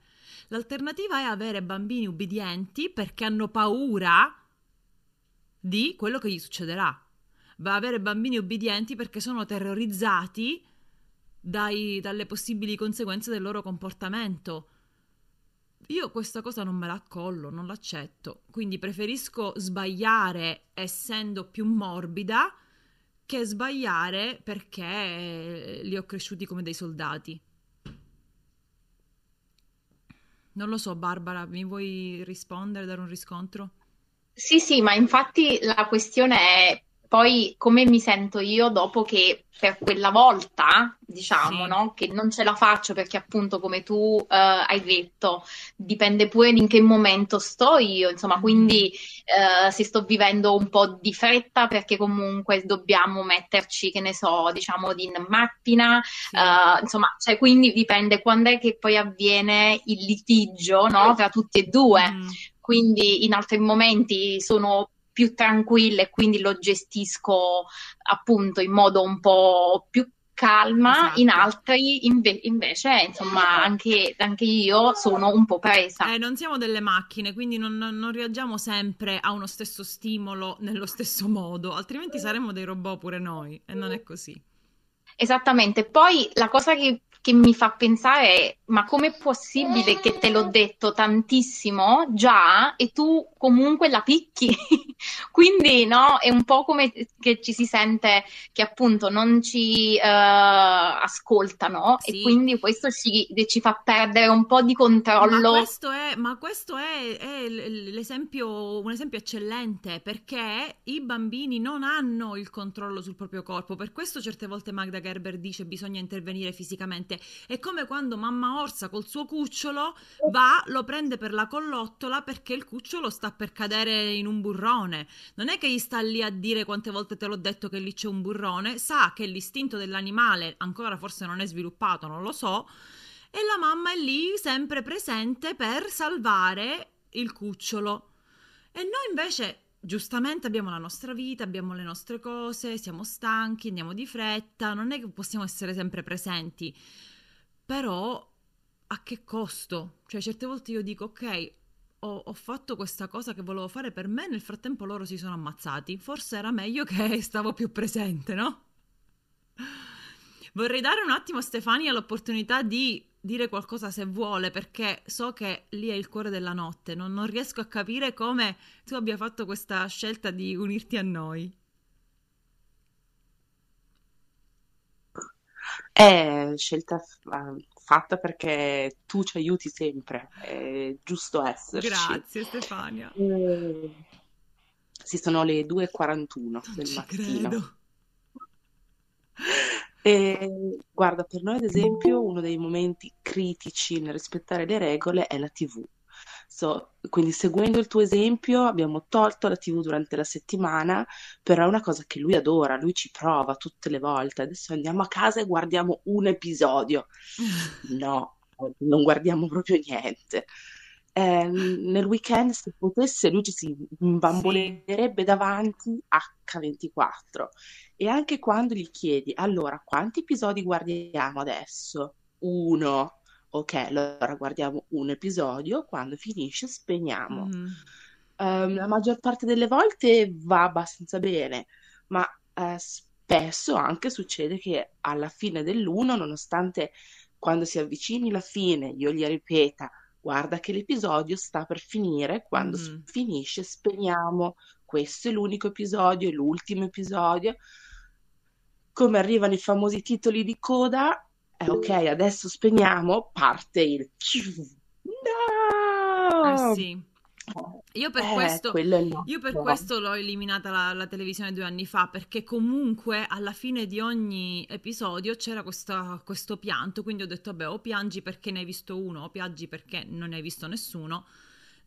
L'alternativa è avere bambini ubbidienti perché hanno paura di quello che gli succederà va avere bambini obbedienti perché sono terrorizzati dai, dalle possibili conseguenze del loro comportamento. Io questa cosa non me la accollo, non l'accetto, quindi preferisco sbagliare essendo più morbida che sbagliare perché li ho cresciuti come dei soldati. Non lo so, Barbara, mi vuoi rispondere, dare un riscontro? Sì, sì, ma infatti la questione è poi come mi sento io dopo che per quella volta, diciamo, sì. no? Che non ce la faccio perché appunto come tu uh, hai detto, dipende pure in che momento sto io, insomma, quindi uh, se sto vivendo un po' di fretta perché comunque dobbiamo metterci, che ne so, diciamo, in macchina, sì. uh, insomma, cioè quindi dipende quando è che poi avviene il litigio, no? Tra tutti e due. Mm. Quindi in altri momenti sono più tranquilla e quindi lo gestisco appunto in modo un po' più calma, esatto. in altri inve- invece, insomma, anche, anche, io sono un po' presa. Eh, non siamo delle macchine, quindi non, non, reagiamo sempre a uno stesso stimolo nello stesso modo, altrimenti saremmo dei robot pure noi e non è così. Esattamente, poi la cosa che che mi fa pensare, ma com'è possibile che te l'ho detto tantissimo già e tu comunque la picchi? Quindi, no, è un po' come che ci si sente che appunto non ci uh, ascoltano sì. e quindi questo ci, ci, fa perdere un po' di controllo. Ma questo è, ma questo è, è l'esempio, un esempio eccellente perché i bambini non hanno il controllo sul proprio corpo, per questo certe volte Magda Gerber dice bisogna intervenire fisicamente niente. È come quando mamma Orsa col suo cucciolo va, lo prende per la collottola perché il cucciolo sta per cadere in un burrone. Non è che gli sta lì a dire quante volte te l'ho detto che lì c'è un burrone, sa che l'istinto dell'animale ancora forse non è sviluppato, non lo so, e la mamma è lì sempre presente per salvare il cucciolo. E noi invece giustamente abbiamo la nostra vita, abbiamo le nostre cose, siamo stanchi, andiamo di fretta, non è che possiamo essere sempre presenti, però a che costo? Cioè certe volte io dico ok, ho, ho, fatto questa cosa che volevo fare per me, nel frattempo loro si sono ammazzati, forse era meglio che stavo più presente, no? Vorrei dare un attimo a Stefania l'opportunità di dire qualcosa se vuole, perché so che lì è il cuore della notte. Non, non riesco a capire come tu abbia fatto questa scelta di unirti a noi. È scelta fatta perché tu ci aiuti sempre, è giusto esserci. Grazie Stefania. E... Sì, sono le 2.41 non del mattino. Credo. E, guarda, per noi ad esempio uno dei momenti critici nel rispettare le regole è la TV. So, quindi seguendo il tuo esempio abbiamo tolto la TV durante la settimana, però è una cosa che lui adora, lui ci prova tutte le volte. Adesso andiamo a casa e guardiamo un episodio. No, non guardiamo proprio niente. Eh, nel weekend se potesse lui ci si Sì. imbambolerebbe davanti H24 e anche quando gli chiedi allora quanti episodi guardiamo adesso? Uno. Ok, allora guardiamo un episodio, quando finisce spegniamo. Mhm. Ehm, la maggior parte delle volte va abbastanza bene, ma eh, spesso anche succede che alla fine dell'uno, nonostante quando si avvicini la fine io gli ripeta, guarda che l'episodio sta per finire, quando Mhm. finisce spegniamo, questo è l'unico episodio, è l'ultimo episodio. Come arrivano i famosi titoli di coda, eh, ok, adesso spegniamo, parte il Eh no! sì. Io per Eh, questo, io per questo l'ho eliminata la, la televisione due anni fa, perché comunque alla fine di ogni episodio c'era questa- questo pianto, quindi ho detto, vabbè, o piangi perché ne hai visto uno, o piangi perché non ne hai visto nessuno.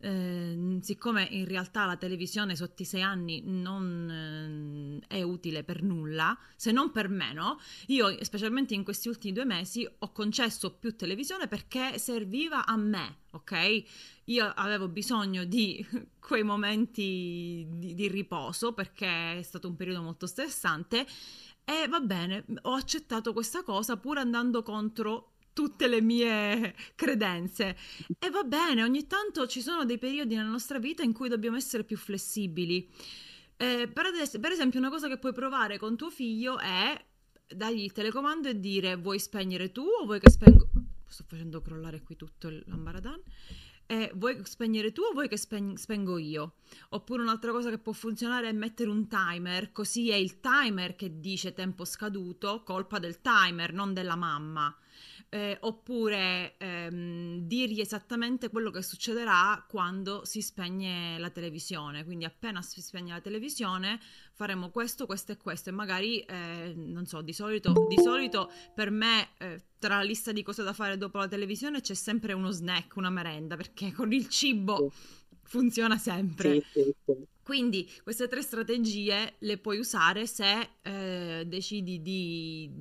Eh, siccome in realtà la televisione sotto i sei anni non eh, è utile per nulla, se non per me, no? Io, specialmente in questi ultimi due mesi, ho concesso più televisione perché serviva a me, ok? Io avevo bisogno di quei momenti di, di riposo perché è stato un periodo molto stressante e va bene, ho accettato questa cosa pur andando contro tutte le mie credenze. E va bene, ogni tanto ci sono dei periodi nella nostra vita in cui dobbiamo essere più flessibili. Eh, per, ades- per esempio, una cosa che puoi provare con tuo figlio è dargli il telecomando e dire vuoi spegnere tu o vuoi che spengo... Sto facendo crollare qui tutto l'ambaradan. Eh, vuoi spegnere tu o vuoi che speng- spengo io? Oppure un'altra cosa che può funzionare è mettere un timer, così è il timer che dice tempo scaduto, colpa del timer, non della mamma. Eh, oppure ehm, dirgli esattamente quello che succederà quando si spegne la televisione. Quindi appena si spegne la televisione faremo questo, questo e questo. E magari, eh, non so, di solito, di solito per me eh, tra la lista di cose da fare dopo la televisione c'è sempre uno snack, una merenda, perché con il cibo funziona sempre. Sì, sì, sì. Quindi queste tre strategie le puoi usare se eh, decidi di,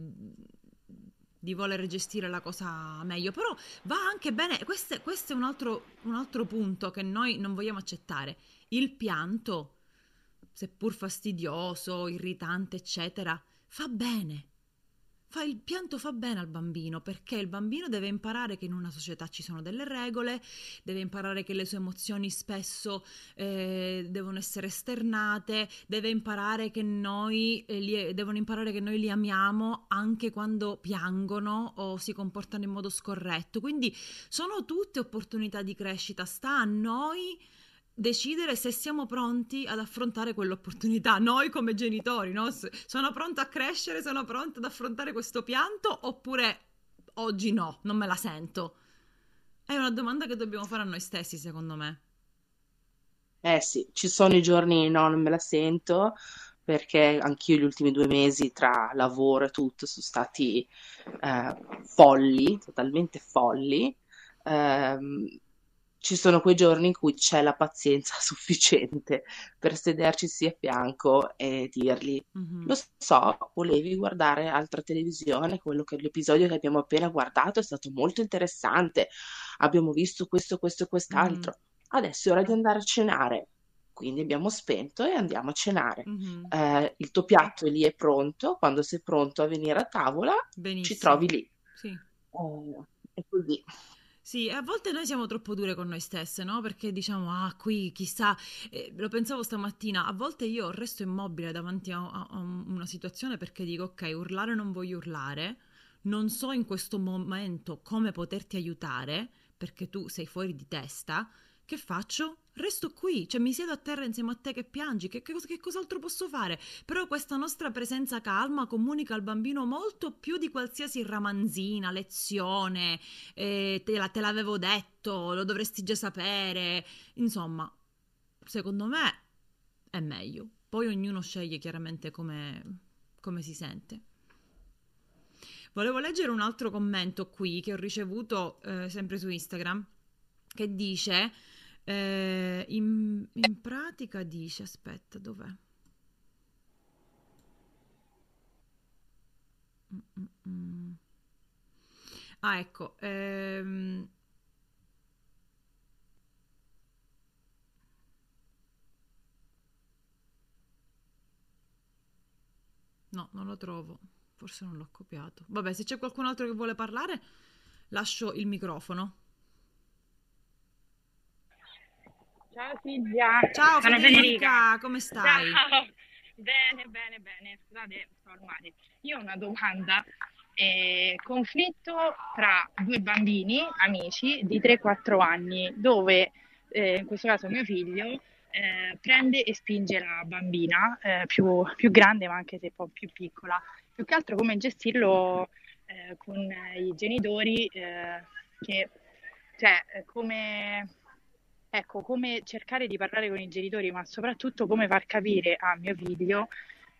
di voler gestire la cosa meglio. Però va anche bene, questo, questo è un altro, un altro punto che noi non vogliamo accettare. Il pianto, seppur fastidioso, irritante, eccetera, fa bene. Fa il pianto fa bene al bambino perché il bambino deve imparare che in una società ci sono delle regole, deve imparare che le sue emozioni spesso eh, devono essere esternate, deve imparare che noi eh, li, devono imparare che noi li amiamo anche quando piangono o si comportano in modo scorretto. Quindi sono tutte opportunità di crescita, sta a noi decidere se siamo pronti ad affrontare quell'opportunità, noi come genitori, no? Sono pronto a crescere, sono pronto ad affrontare questo pianto oppure oggi no, non me la sento? È una domanda che dobbiamo fare a noi stessi, secondo me. Eh sì, ci sono i giorni no, non me la sento perché anch'io gli ultimi due mesi tra lavoro e tutto sono stati eh, folli, totalmente folli. Ehm, ci sono quei giorni in cui c'è la pazienza sufficiente per sederci a fianco e dirgli: Mhm. Lo so, volevi guardare altra televisione, quello che l'episodio che abbiamo appena guardato è stato molto interessante. Abbiamo visto questo, questo e quest'altro. Adesso è ora di andare a cenare. Quindi abbiamo spento e andiamo a cenare. Mhm. Eh, il tuo piatto lì, è pronto. Quando sei pronto a venire a tavola, ci Benissimo. trovi lì. Sì. Eh, è così. Sì, a volte noi siamo troppo dure con noi stesse, no? Perché diciamo, ah, qui chissà, eh, lo pensavo stamattina, a volte io resto immobile davanti a, a- a un- una situazione perché dico, ok, urlare non voglio urlare, non so in questo momento come poterti aiutare, perché tu sei fuori di testa, che faccio? Resto qui, cioè mi siedo a terra insieme a te che piangi, che, che che cos'altro posso fare? Però questa nostra presenza calma comunica al bambino molto più di qualsiasi ramanzina, lezione, eh, te, la- te l'avevo detto, lo dovresti già sapere. Insomma, secondo me è meglio. Poi ognuno sceglie chiaramente come, come si sente. Volevo leggere un altro commento qui che ho ricevuto eh, sempre su Instagram che dice, eh, in, in pratica dice, aspetta, dov'è? Mm, mm, mm. Ah, ecco. Ehm... No, non lo trovo. Forse non l'ho copiato. Vabbè, se c'è qualcun altro che vuole parlare, lascio il microfono. Ciao Silvia. Ciao Sono Federica, come stai? Ciao. Bene, bene, bene. Scusate, sto mare. Io ho una domanda. Eh, conflitto tra due bambini, amici, di 3-4 anni, dove eh, in questo caso mio figlio eh, prende e spinge la bambina, eh, più, più grande ma anche se un po' più piccola. Più che altro come gestirlo eh, con i genitori, eh, che, cioè come, ecco, come cercare di parlare con i genitori, ma soprattutto come far capire a mio figlio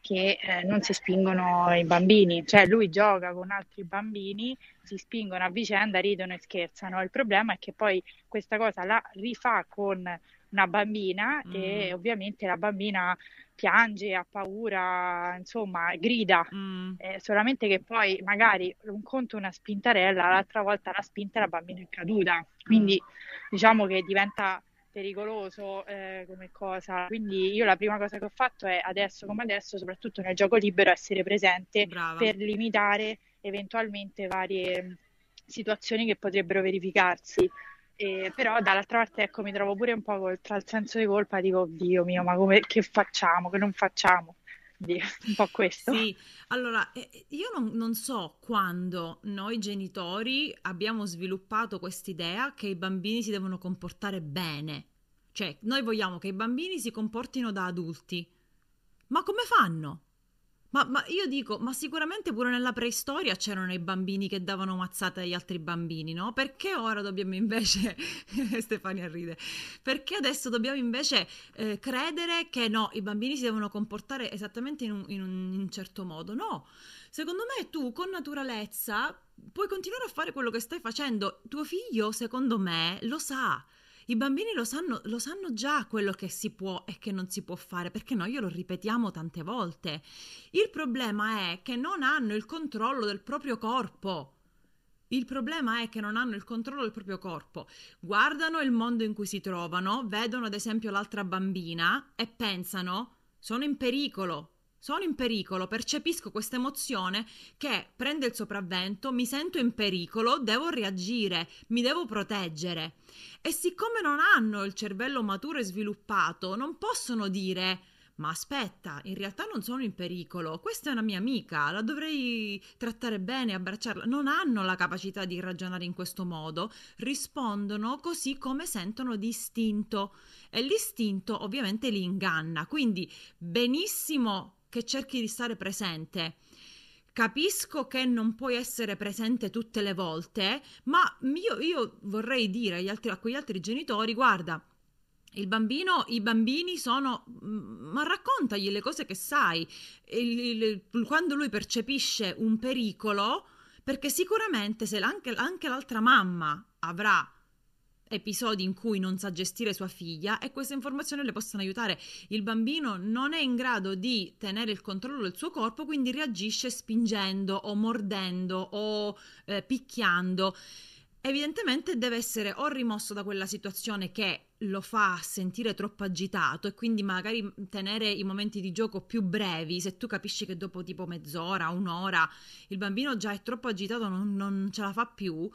che eh, non si spingono i bambini, cioè lui gioca con altri bambini, si spingono a vicenda, ridono e scherzano. Il problema è che poi questa cosa la rifà con una bambina Mm. e ovviamente la bambina piange, ha paura, insomma, grida. Mm, Eh, solamente che poi magari un conto una spintarella, l'altra volta la spinta e la bambina è caduta. Quindi diciamo che diventa pericoloso eh, come cosa. Quindi io la prima cosa che ho fatto è adesso come adesso, soprattutto nel gioco libero, essere presente brava. per limitare eventualmente varie mh, situazioni che potrebbero verificarsi. Eh, però dall'altra parte ecco mi trovo pure un po' col- tra il senso di colpa, dico, oddio mio, ma come, che facciamo, che non facciamo? Un po' questo. Sì, allora io non, non so quando noi genitori abbiamo sviluppato quest'idea che i bambini si devono comportare bene. Cioè, noi vogliamo che i bambini si comportino da adulti. Ma come fanno? Ma, ma io dico, ma sicuramente pure nella preistoria c'erano i bambini che davano mazzate agli altri bambini, no? Perché ora dobbiamo invece, Stefania ride, perché adesso dobbiamo invece eh, credere che no, i bambini si devono comportare esattamente in un, in un- in un certo modo? No, secondo me tu con naturalezza puoi continuare a fare quello che stai facendo. Tuo figlio, secondo me, lo sa. I bambini lo sanno, lo sanno già quello che si può e che non si può fare, perché noi glielo ripetiamo tante volte. Il problema è che non hanno il controllo del proprio corpo. Il problema è che non hanno il controllo del proprio corpo. Guardano il mondo in cui si trovano, vedono ad esempio l'altra bambina e pensano: sono in pericolo. Sono in pericolo, percepisco questa emozione che prende il sopravvento, mi sento in pericolo, devo reagire, mi devo proteggere. E siccome non hanno il cervello maturo e sviluppato, non possono dire ma aspetta, in realtà non sono in pericolo, questa è una mia amica, la dovrei trattare bene, abbracciarla. Non hanno la capacità di ragionare in questo modo, rispondono così come sentono di istinto e l'istinto ovviamente li inganna. Quindi benissimo che cerchi di stare presente. Capisco che non puoi essere presente tutte le volte, ma io, io vorrei dire agli altri- a quegli altri genitori, guarda, il bambino, i bambini sono, mm, ma raccontagli le cose che sai, Il- il- quando lui percepisce un pericolo, perché sicuramente se anche, anche l'altra mamma avrà episodi in cui non sa gestire sua figlia e queste informazioni le possono aiutare. Il bambino non è in grado di tenere il controllo del suo corpo, quindi reagisce spingendo o mordendo o eh, picchiando. Evidentemente deve essere o rimosso da quella situazione che lo fa sentire troppo agitato e quindi magari tenere i momenti di gioco più brevi. Se tu capisci che dopo tipo mezz'ora, un'ora, il bambino già è troppo agitato, non, non ce la fa più,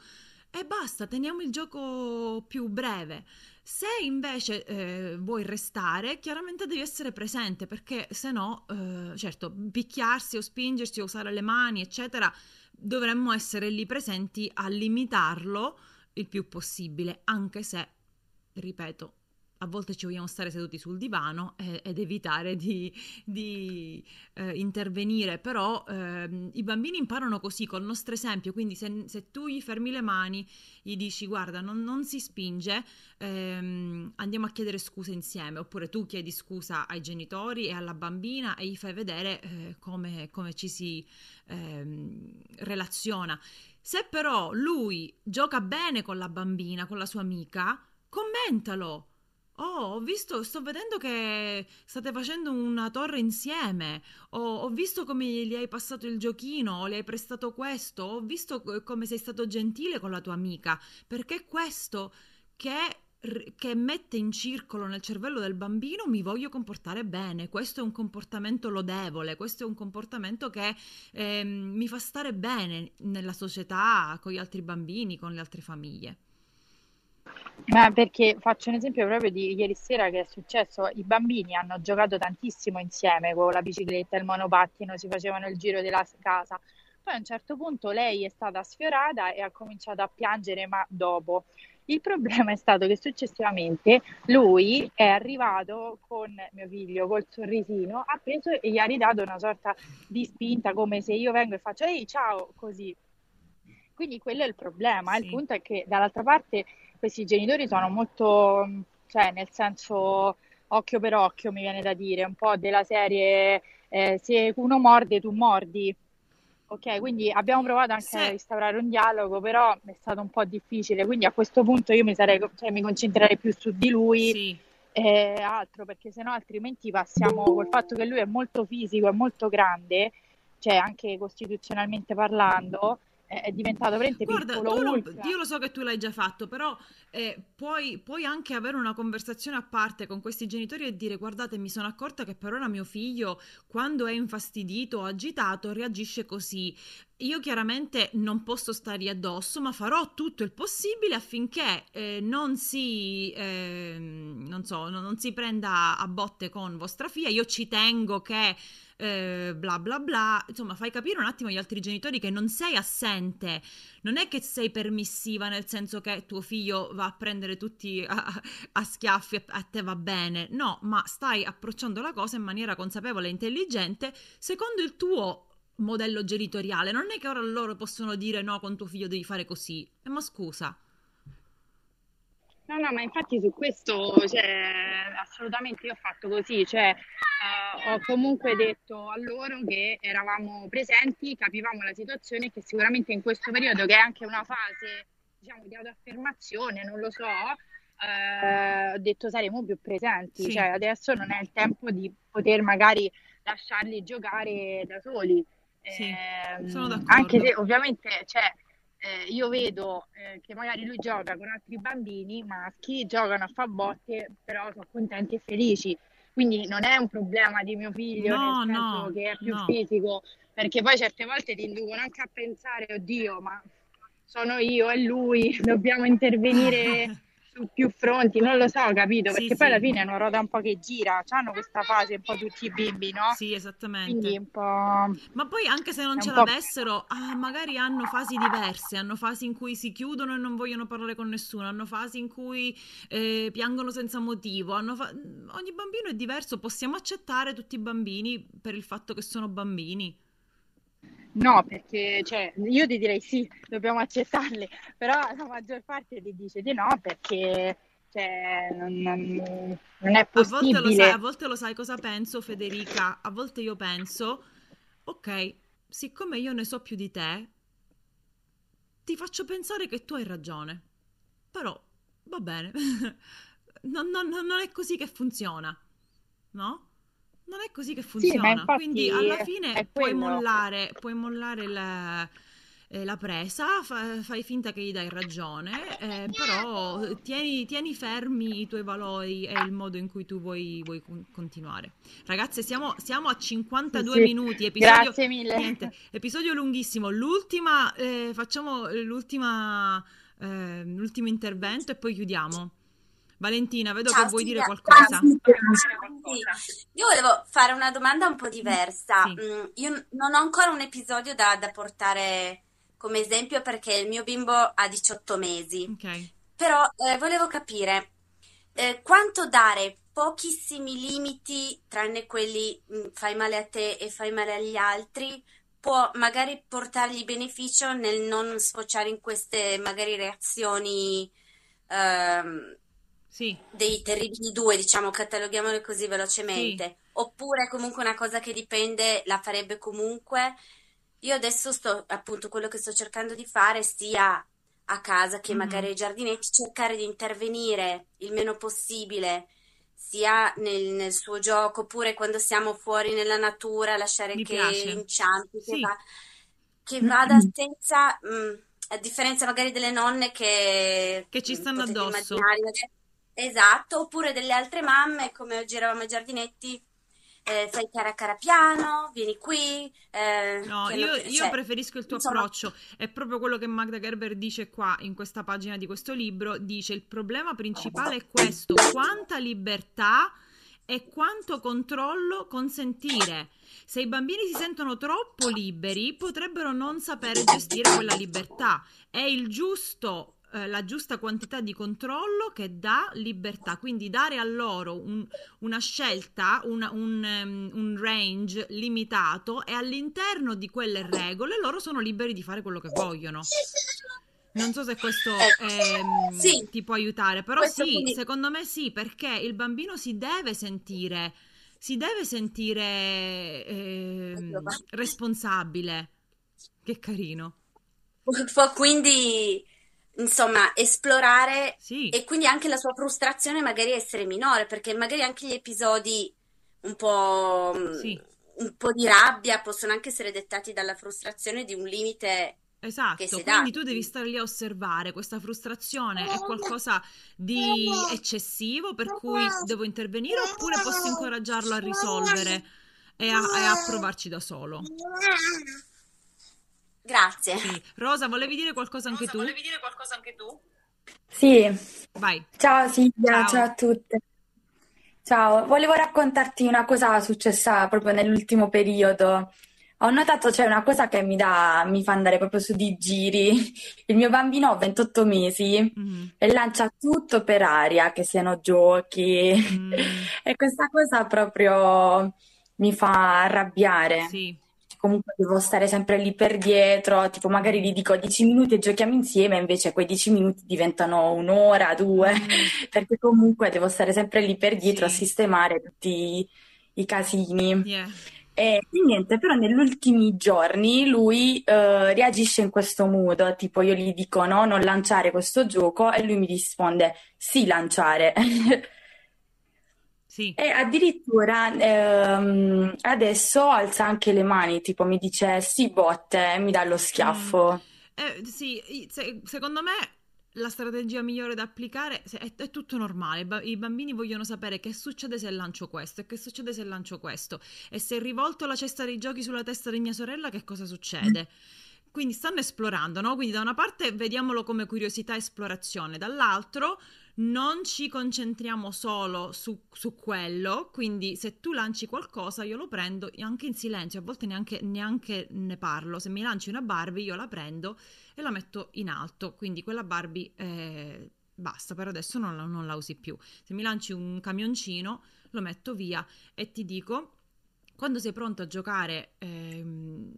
e basta, teniamo il gioco più breve. Se invece eh, vuoi restare, chiaramente devi essere presente perché se no, eh, certo, picchiarsi o spingersi o usare le mani, eccetera, dovremmo essere lì presenti a limitarlo il più possibile, anche se, ripeto, a volte ci vogliamo stare seduti sul divano e- ed evitare di, di, eh, intervenire, però ehm, i bambini imparano così, col nostro esempio, quindi se, se tu gli fermi le mani, gli dici guarda non, non si spinge, ehm, andiamo a chiedere scuse insieme, oppure tu chiedi scusa ai genitori e alla bambina e gli fai vedere eh, come, come ci si ehm, relaziona. Se però lui gioca bene con la bambina, con la sua amica, commentalo. Oh, ho visto, sto vedendo che state facendo una torre insieme. O ho visto come gli hai passato il giochino, le hai prestato questo, ho visto co- come sei stato gentile con la tua amica, perché questo che che mette in circolo nel cervello del bambino mi voglio comportare bene, questo è un comportamento lodevole, questo è un comportamento che eh, mi fa stare bene nella società, con gli altri bambini, con le altre famiglie. Ma perché faccio un esempio proprio di ieri sera che è successo, i bambini hanno giocato tantissimo insieme con la bicicletta, il monopattino, si facevano il giro della casa. Poi a un certo punto lei è stata sfiorata e ha cominciato a piangere, ma dopo. Il problema è stato che successivamente lui è arrivato con mio figlio col sorrisino, ha preso e gli ha ridato una sorta di spinta come se io vengo e faccio ehi ciao così. Quindi quello è il problema. Sì. Il punto è che dall'altra parte questi genitori sono molto, cioè nel senso occhio per occhio mi viene da dire, un po' della serie eh, se uno morde tu mordi. Ok, quindi abbiamo provato anche sì. a instaurare un dialogo, però è stato un po' difficile, quindi a questo punto io mi, sarei, cioè, mi concentrerei più su di lui sì. e altro, perché sennò altrimenti passiamo col fatto che lui è molto fisico, è molto grande, cioè anche costituzionalmente parlando, è diventato veramente Guarda, piccolo non, io lo so che tu l'hai già fatto, però eh, puoi, puoi, anche avere una conversazione a parte con questi genitori e dire guardate mi sono accorta che per ora mio figlio quando è infastidito o agitato reagisce così. Io chiaramente non posso stargli addosso, ma farò tutto il possibile affinché eh, non, si, eh, non, so, non, non si prenda a botte con vostra figlia. Io ci tengo che eh, bla bla bla, insomma fai capire un attimo agli altri genitori che non sei assente, non è che sei permissiva nel senso che tuo figlio va a prendere tutti a, a schiaffi e a te va bene, no, ma stai approcciando la cosa in maniera consapevole e intelligente secondo il tuo modello genitoriale, non è che ora loro possono dire no, con tuo figlio devi fare così, eh, ma scusa. No, no, ma infatti su questo, cioè, assolutamente io ho fatto così, cioè, uh, ho comunque detto a loro che eravamo presenti, capivamo la situazione e che sicuramente in questo periodo, che è anche una fase, diciamo, di autoaffermazione, non lo so, uh, ho detto saremo più presenti, sì. cioè adesso non è il tempo di poter magari lasciarli giocare da soli. Sì, eh, sono d'accordo. Anche se ovviamente, cioè, eh, io vedo eh, che magari lui gioca con altri bambini maschi, giocano a fa botte, però sono contenti e felici. Quindi non è un problema di mio figlio, no, nel senso no, che è più no. fisico, perché poi certe volte ti inducono anche a pensare, oddio, ma sono io e lui, dobbiamo intervenire su più fronti, non lo so, capito? Perché sì, poi sì. alla fine è una ruota un po' che gira, hanno questa fase un po' tutti i bimbi, no? Sì, esattamente. Quindi un po'... Ma poi anche se non ce l'avessero, ah, magari hanno fasi diverse, hanno fasi in cui si chiudono e non vogliono parlare con nessuno, hanno fasi in cui eh, piangono senza motivo, fa... ogni bambino è diverso, possiamo accettare tutti i bambini per il fatto che sono bambini. No, perché cioè, io ti direi sì, dobbiamo accettarle, però la maggior parte ti dice di no perché cioè, non, non, non, è possibile. A volte, sai, a volte lo sai cosa penso, Federica? A volte io penso, ok, siccome io ne so più di te, ti faccio pensare che tu hai ragione. Però va bene, non, non, non è così che funziona, no? Non è così che funziona, sì, quindi alla fine puoi mollare, puoi mollare la, eh, la presa, fa, fai finta che gli dai ragione, eh, però tieni, tieni, fermi i tuoi valori e il modo in cui tu vuoi, vuoi continuare. Ragazze, siamo, siamo a 52 sì, minuti, episodio, Grazie mille. Niente, episodio lunghissimo. L'ultima, eh, facciamo l'ultima, eh, l'ultimo intervento e poi chiudiamo. Valentina, vedo Ciao, che vuoi dire qualcosa. Sì. Io volevo fare una domanda un po' diversa. Sì. Mm, io non ho ancora un episodio da, da, portare come esempio perché il mio bimbo ha 18 mesi. Okay. Però eh, volevo capire eh, quanto dare pochissimi limiti, tranne quelli mh, mm, fai male a te e fai male agli altri, può magari portargli beneficio nel non sfociare in queste magari reazioni ehm, sì. dei terribili due, diciamo, cataloghiamole così velocemente. Sì. Oppure comunque una cosa che dipende, la farebbe comunque. Io adesso sto, appunto, quello che sto cercando di fare sia a casa che mm-hmm. magari ai giardinetti, cercare di intervenire il meno possibile sia nel, nel, suo gioco oppure quando siamo fuori nella natura, lasciare Mi che piace. inciampi, sì. che, va, che vada senza, mh, a differenza magari delle nonne che, che ci stanno addosso. Magari, Esatto, oppure delle altre mamme, come oggi eravamo ai giardinetti, eh, fai cara cara piano, vieni qui. eh, No, che io, io cioè, preferisco il tuo insomma, approccio. È proprio quello che Magda Gerber dice qua in questa pagina di questo libro. Dice il problema principale è questo: quanta libertà e quanto controllo consentire. Se i bambini si sentono troppo liberi, potrebbero non sapere gestire quella libertà. È il giusto, eh, la giusta quantità di controllo che dà libertà. Quindi dare a loro un- una scelta, una- un, ehm, un range limitato e all'interno di quelle regole loro sono liberi di fare quello che vogliono. Non so se questo Ecco. ehm, Sì, ti può aiutare, però questo sì, quindi secondo me sì, perché il bambino si deve sentire, si deve sentire ehm, responsabile. Che carino. può quindi, insomma, esplorare Sì, e quindi anche la sua frustrazione magari essere minore, perché magari anche gli episodi un po', mm, sì, un po' di rabbia possono anche essere dettati dalla frustrazione di un limite esatto. Quindi tu devi stare lì a osservare questa frustrazione è qualcosa di eccessivo per cui devo intervenire oppure posso incoraggiarlo a risolvere e a, e a provarci da solo. Grazie. Sì. Rosa, volevi dire qualcosa anche tu? Sì, Vai. ciao Silvia, ciao Ciao. a tutte. Ciao, volevo raccontarti una cosa successa proprio nell'ultimo periodo. Ho notato c'è una cosa che mi dà, mi fa andare proprio su di giri. Il mio bambino ha 28 mesi Mhm. e lancia tutto per aria, che siano giochi. Mm, E questa cosa proprio mi fa arrabbiare. sì, Comunque devo stare sempre lì per dietro, tipo magari gli dico 10 minuti e giochiamo insieme, invece quei 10 minuti diventano un'ora, due, perché comunque devo stare sempre lì per dietro a sì, sistemare tutti i casini. yeah. E niente, però negli ultimi giorni lui eh, reagisce in questo modo, tipo io gli dico no, non lanciare questo gioco e lui mi risponde sì, lanciare. Sì, E addirittura ehm, adesso alza anche le mani, tipo mi dice sì, botte, e mi dà lo Mm. schiaffo. Eh, sì, se- secondo me la strategia migliore da applicare è, è tutto normale. I bambini vogliono sapere che succede se lancio questo e che succede se lancio questo. E se rivolto la cesta dei giochi sulla testa di mia sorella, che cosa succede? Quindi stanno esplorando, no? Quindi da una parte vediamolo come curiosità e esplorazione, dall'altro non ci concentriamo solo su, su quello, quindi se tu lanci qualcosa io lo prendo anche in silenzio, a volte neanche, neanche ne parlo, se mi lanci una Barbie io la prendo e la metto in alto, quindi quella Barbie eh, basta, per adesso non la, non la usi più. Se mi lanci un camioncino lo metto via e ti dico, quando sei pronto a giocare ehm,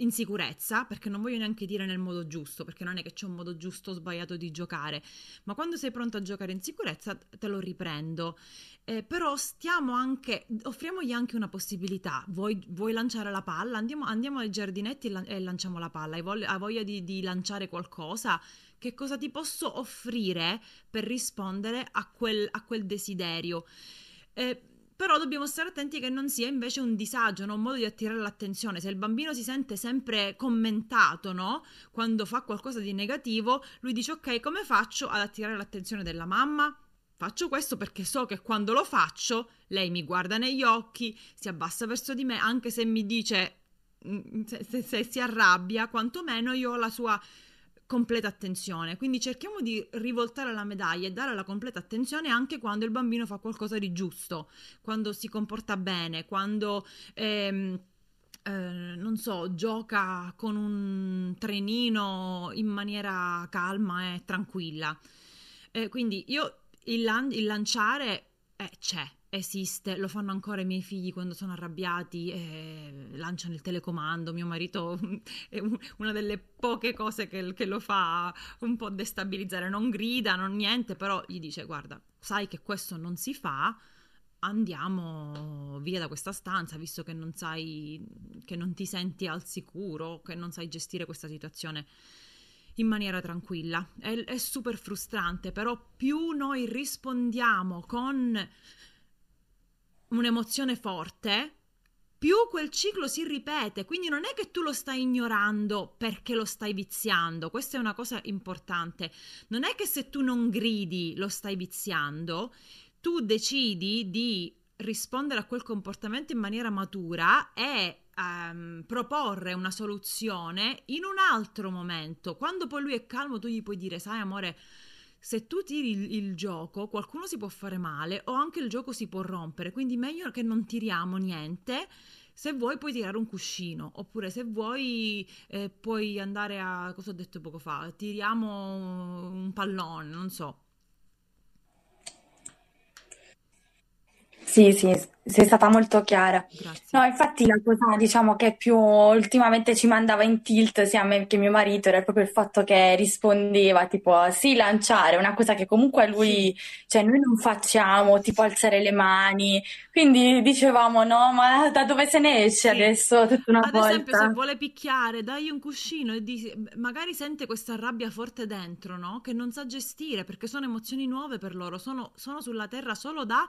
in sicurezza, perché non voglio neanche dire nel modo giusto, perché non è che c'è un modo giusto o sbagliato di giocare, ma quando sei pronto a giocare in sicurezza te lo riprendo. Eh, però stiamo anche, offriamogli anche una possibilità. Vuoi, vuoi lanciare la palla? Andiamo, andiamo ai giardinetti e, e lanciamo la palla. Hai voglia, hai voglia di, di lanciare qualcosa? Che cosa ti posso offrire per rispondere a quel, a quel desiderio? Eh, però dobbiamo stare attenti che non sia invece un disagio, no? un modo di attirare l'attenzione. Se il bambino si sente sempre commentato, no? Quando fa qualcosa di negativo, lui dice ok, come faccio ad attirare l'attenzione della mamma? Faccio questo perché so che quando lo faccio, lei mi guarda negli occhi, si abbassa verso di me, anche se mi dice, mm, se, se- se si arrabbia, quantomeno io ho la sua completa attenzione. Quindi cerchiamo di rivoltare la medaglia e dare la completa attenzione anche quando il bambino fa qualcosa di giusto, quando si comporta bene, quando... ehm, eh, non so, gioca con un trenino in maniera calma e tranquilla. Eh, quindi io il, lan- il lanciare eh, c'è, esiste, lo fanno ancora i miei figli quando sono arrabbiati, eh, lanciano il telecomando, mio marito è un- una delle poche cose che, che lo fa un po' destabilizzare, non grida, non niente, però gli dice guarda, sai che questo non si fa, andiamo via da questa stanza, visto che non sai, che non ti senti al sicuro, che non sai gestire questa situazione in maniera tranquilla. È, è super frustrante, però più noi rispondiamo con un'emozione forte, più quel ciclo si ripete, quindi non è che tu lo stai ignorando perché lo stai viziando, questa è una cosa importante, non è che se tu non gridi lo stai viziando, tu decidi di rispondere a quel comportamento in maniera matura e um, proporre una soluzione in un altro momento, quando poi lui è calmo tu gli puoi dire, sai amore, se tu tiri il, il, gioco, qualcuno si può fare male o anche il gioco si può rompere, quindi meglio che non tiriamo niente. Se vuoi puoi tirare un cuscino, oppure se vuoi eh, puoi andare a, cosa ho detto poco fa, tiriamo un pallone, non so. Sì, sì, sei stata molto chiara. Grazie. No, infatti la cosa, diciamo, che più ultimamente ci mandava in tilt sia a me che mio marito era proprio il fatto che rispondeva tipo sì, lanciare, una cosa che comunque lui, cioè noi non facciamo, tipo alzare le mani. Quindi dicevamo no, ma da dove se ne esce Sì. adesso tutta una Ad esempio, se volta? vuole picchiare, dagli un cuscino e di- magari sente questa rabbia forte dentro, no? Che non sa gestire perché sono emozioni nuove per loro, sono, sono sulla terra solo da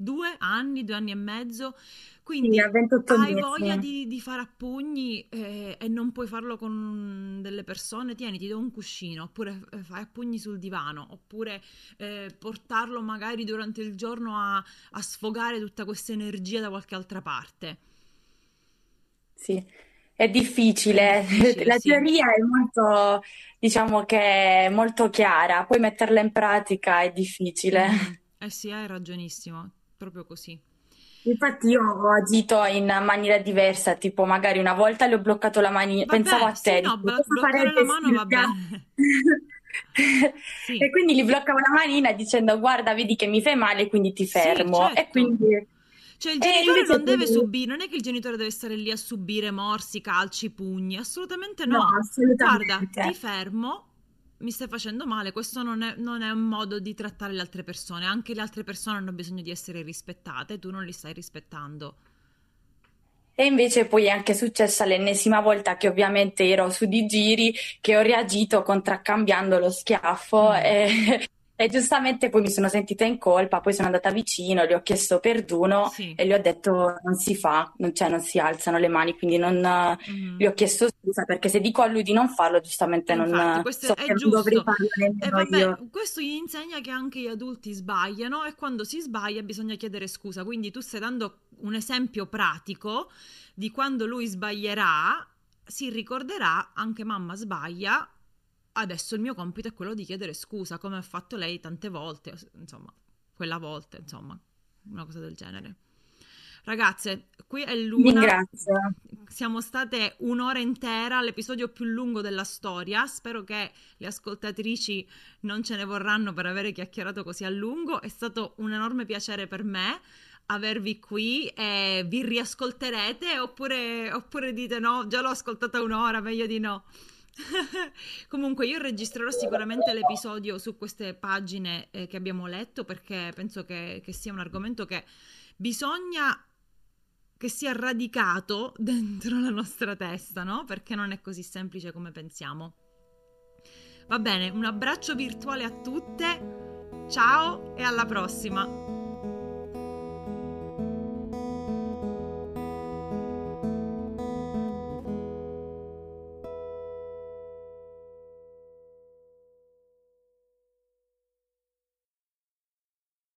due anni, due anni e mezzo. Sì, Quindi 28 hai voglia di, di fare a pugni eh, e non puoi farlo con delle persone, tieni, ti do un cuscino, oppure eh, fai a pugni sul divano, oppure eh, portarlo magari durante il giorno a, a sfogare tutta questa energia da qualche altra parte. Sì, è È difficile. difficile, La sì. teoria è molto, diciamo che è molto chiara, poi metterla in pratica è difficile. Mhm. Eh sì, hai ragionissimo, proprio così. Infatti io ho agito in maniera diversa, tipo magari una volta le ho bloccato la manina, pensavo a sì, te, no, dico, blo- cosa bloccare la mano va Silvia? bene. Sì, E quindi gli bloccavo la manina dicendo guarda, vedi che mi fai male, quindi ti sì, fermo. E certo. quindi... Cioè il E genitore non deve tu... subire, non è che il genitore deve stare lì a subire morsi, calci, pugni, assolutamente No, no. Guarda, ti assolutamente. fermo, mi stai facendo male, questo non è, non è un modo di trattare le altre persone, anche le altre persone hanno bisogno di essere rispettate, tu non li stai rispettando. E invece poi è anche successa l'ennesima volta che ovviamente ero su di giri, che ho reagito contraccambiando lo schiaffo Mm. e, e giustamente poi mi sono sentita in colpa, poi sono andata vicino, gli ho chiesto perdono Sì. e gli ho detto non si fa, non, cioè non si alzano le mani, quindi non, Mhm. gli ho chiesto scusa perché se dico a lui di non farlo, giustamente non infatti, questo so è non dovrei giusto. farlo vabbè, questo gli insegna che anche gli adulti sbagliano e quando si sbaglia bisogna chiedere scusa. Quindi tu stai dando un esempio pratico di quando lui sbaglierà, si ricorderà, anche mamma sbaglia, adesso il mio compito è quello di chiedere scusa, come ha fatto lei tante volte, insomma, quella volta, insomma, una cosa del genere. Ragazze, qui è l'una. ringrazio. Siamo state un'ora intera, l'episodio più lungo della storia. Spero che le ascoltatrici non ce ne vorranno per avere chiacchierato così a lungo. È stato un enorme piacere per me avervi qui e vi riascolterete oppure, oppure dite no, già l'ho ascoltata un'ora, meglio di no. Comunque io registrerò sicuramente l'episodio su queste pagine eh, che abbiamo letto perché penso che, che sia un argomento che bisogna che sia radicato dentro la nostra testa, no? Perché non è così semplice come pensiamo. Va bene, un abbraccio virtuale a tutte, ciao e alla prossima!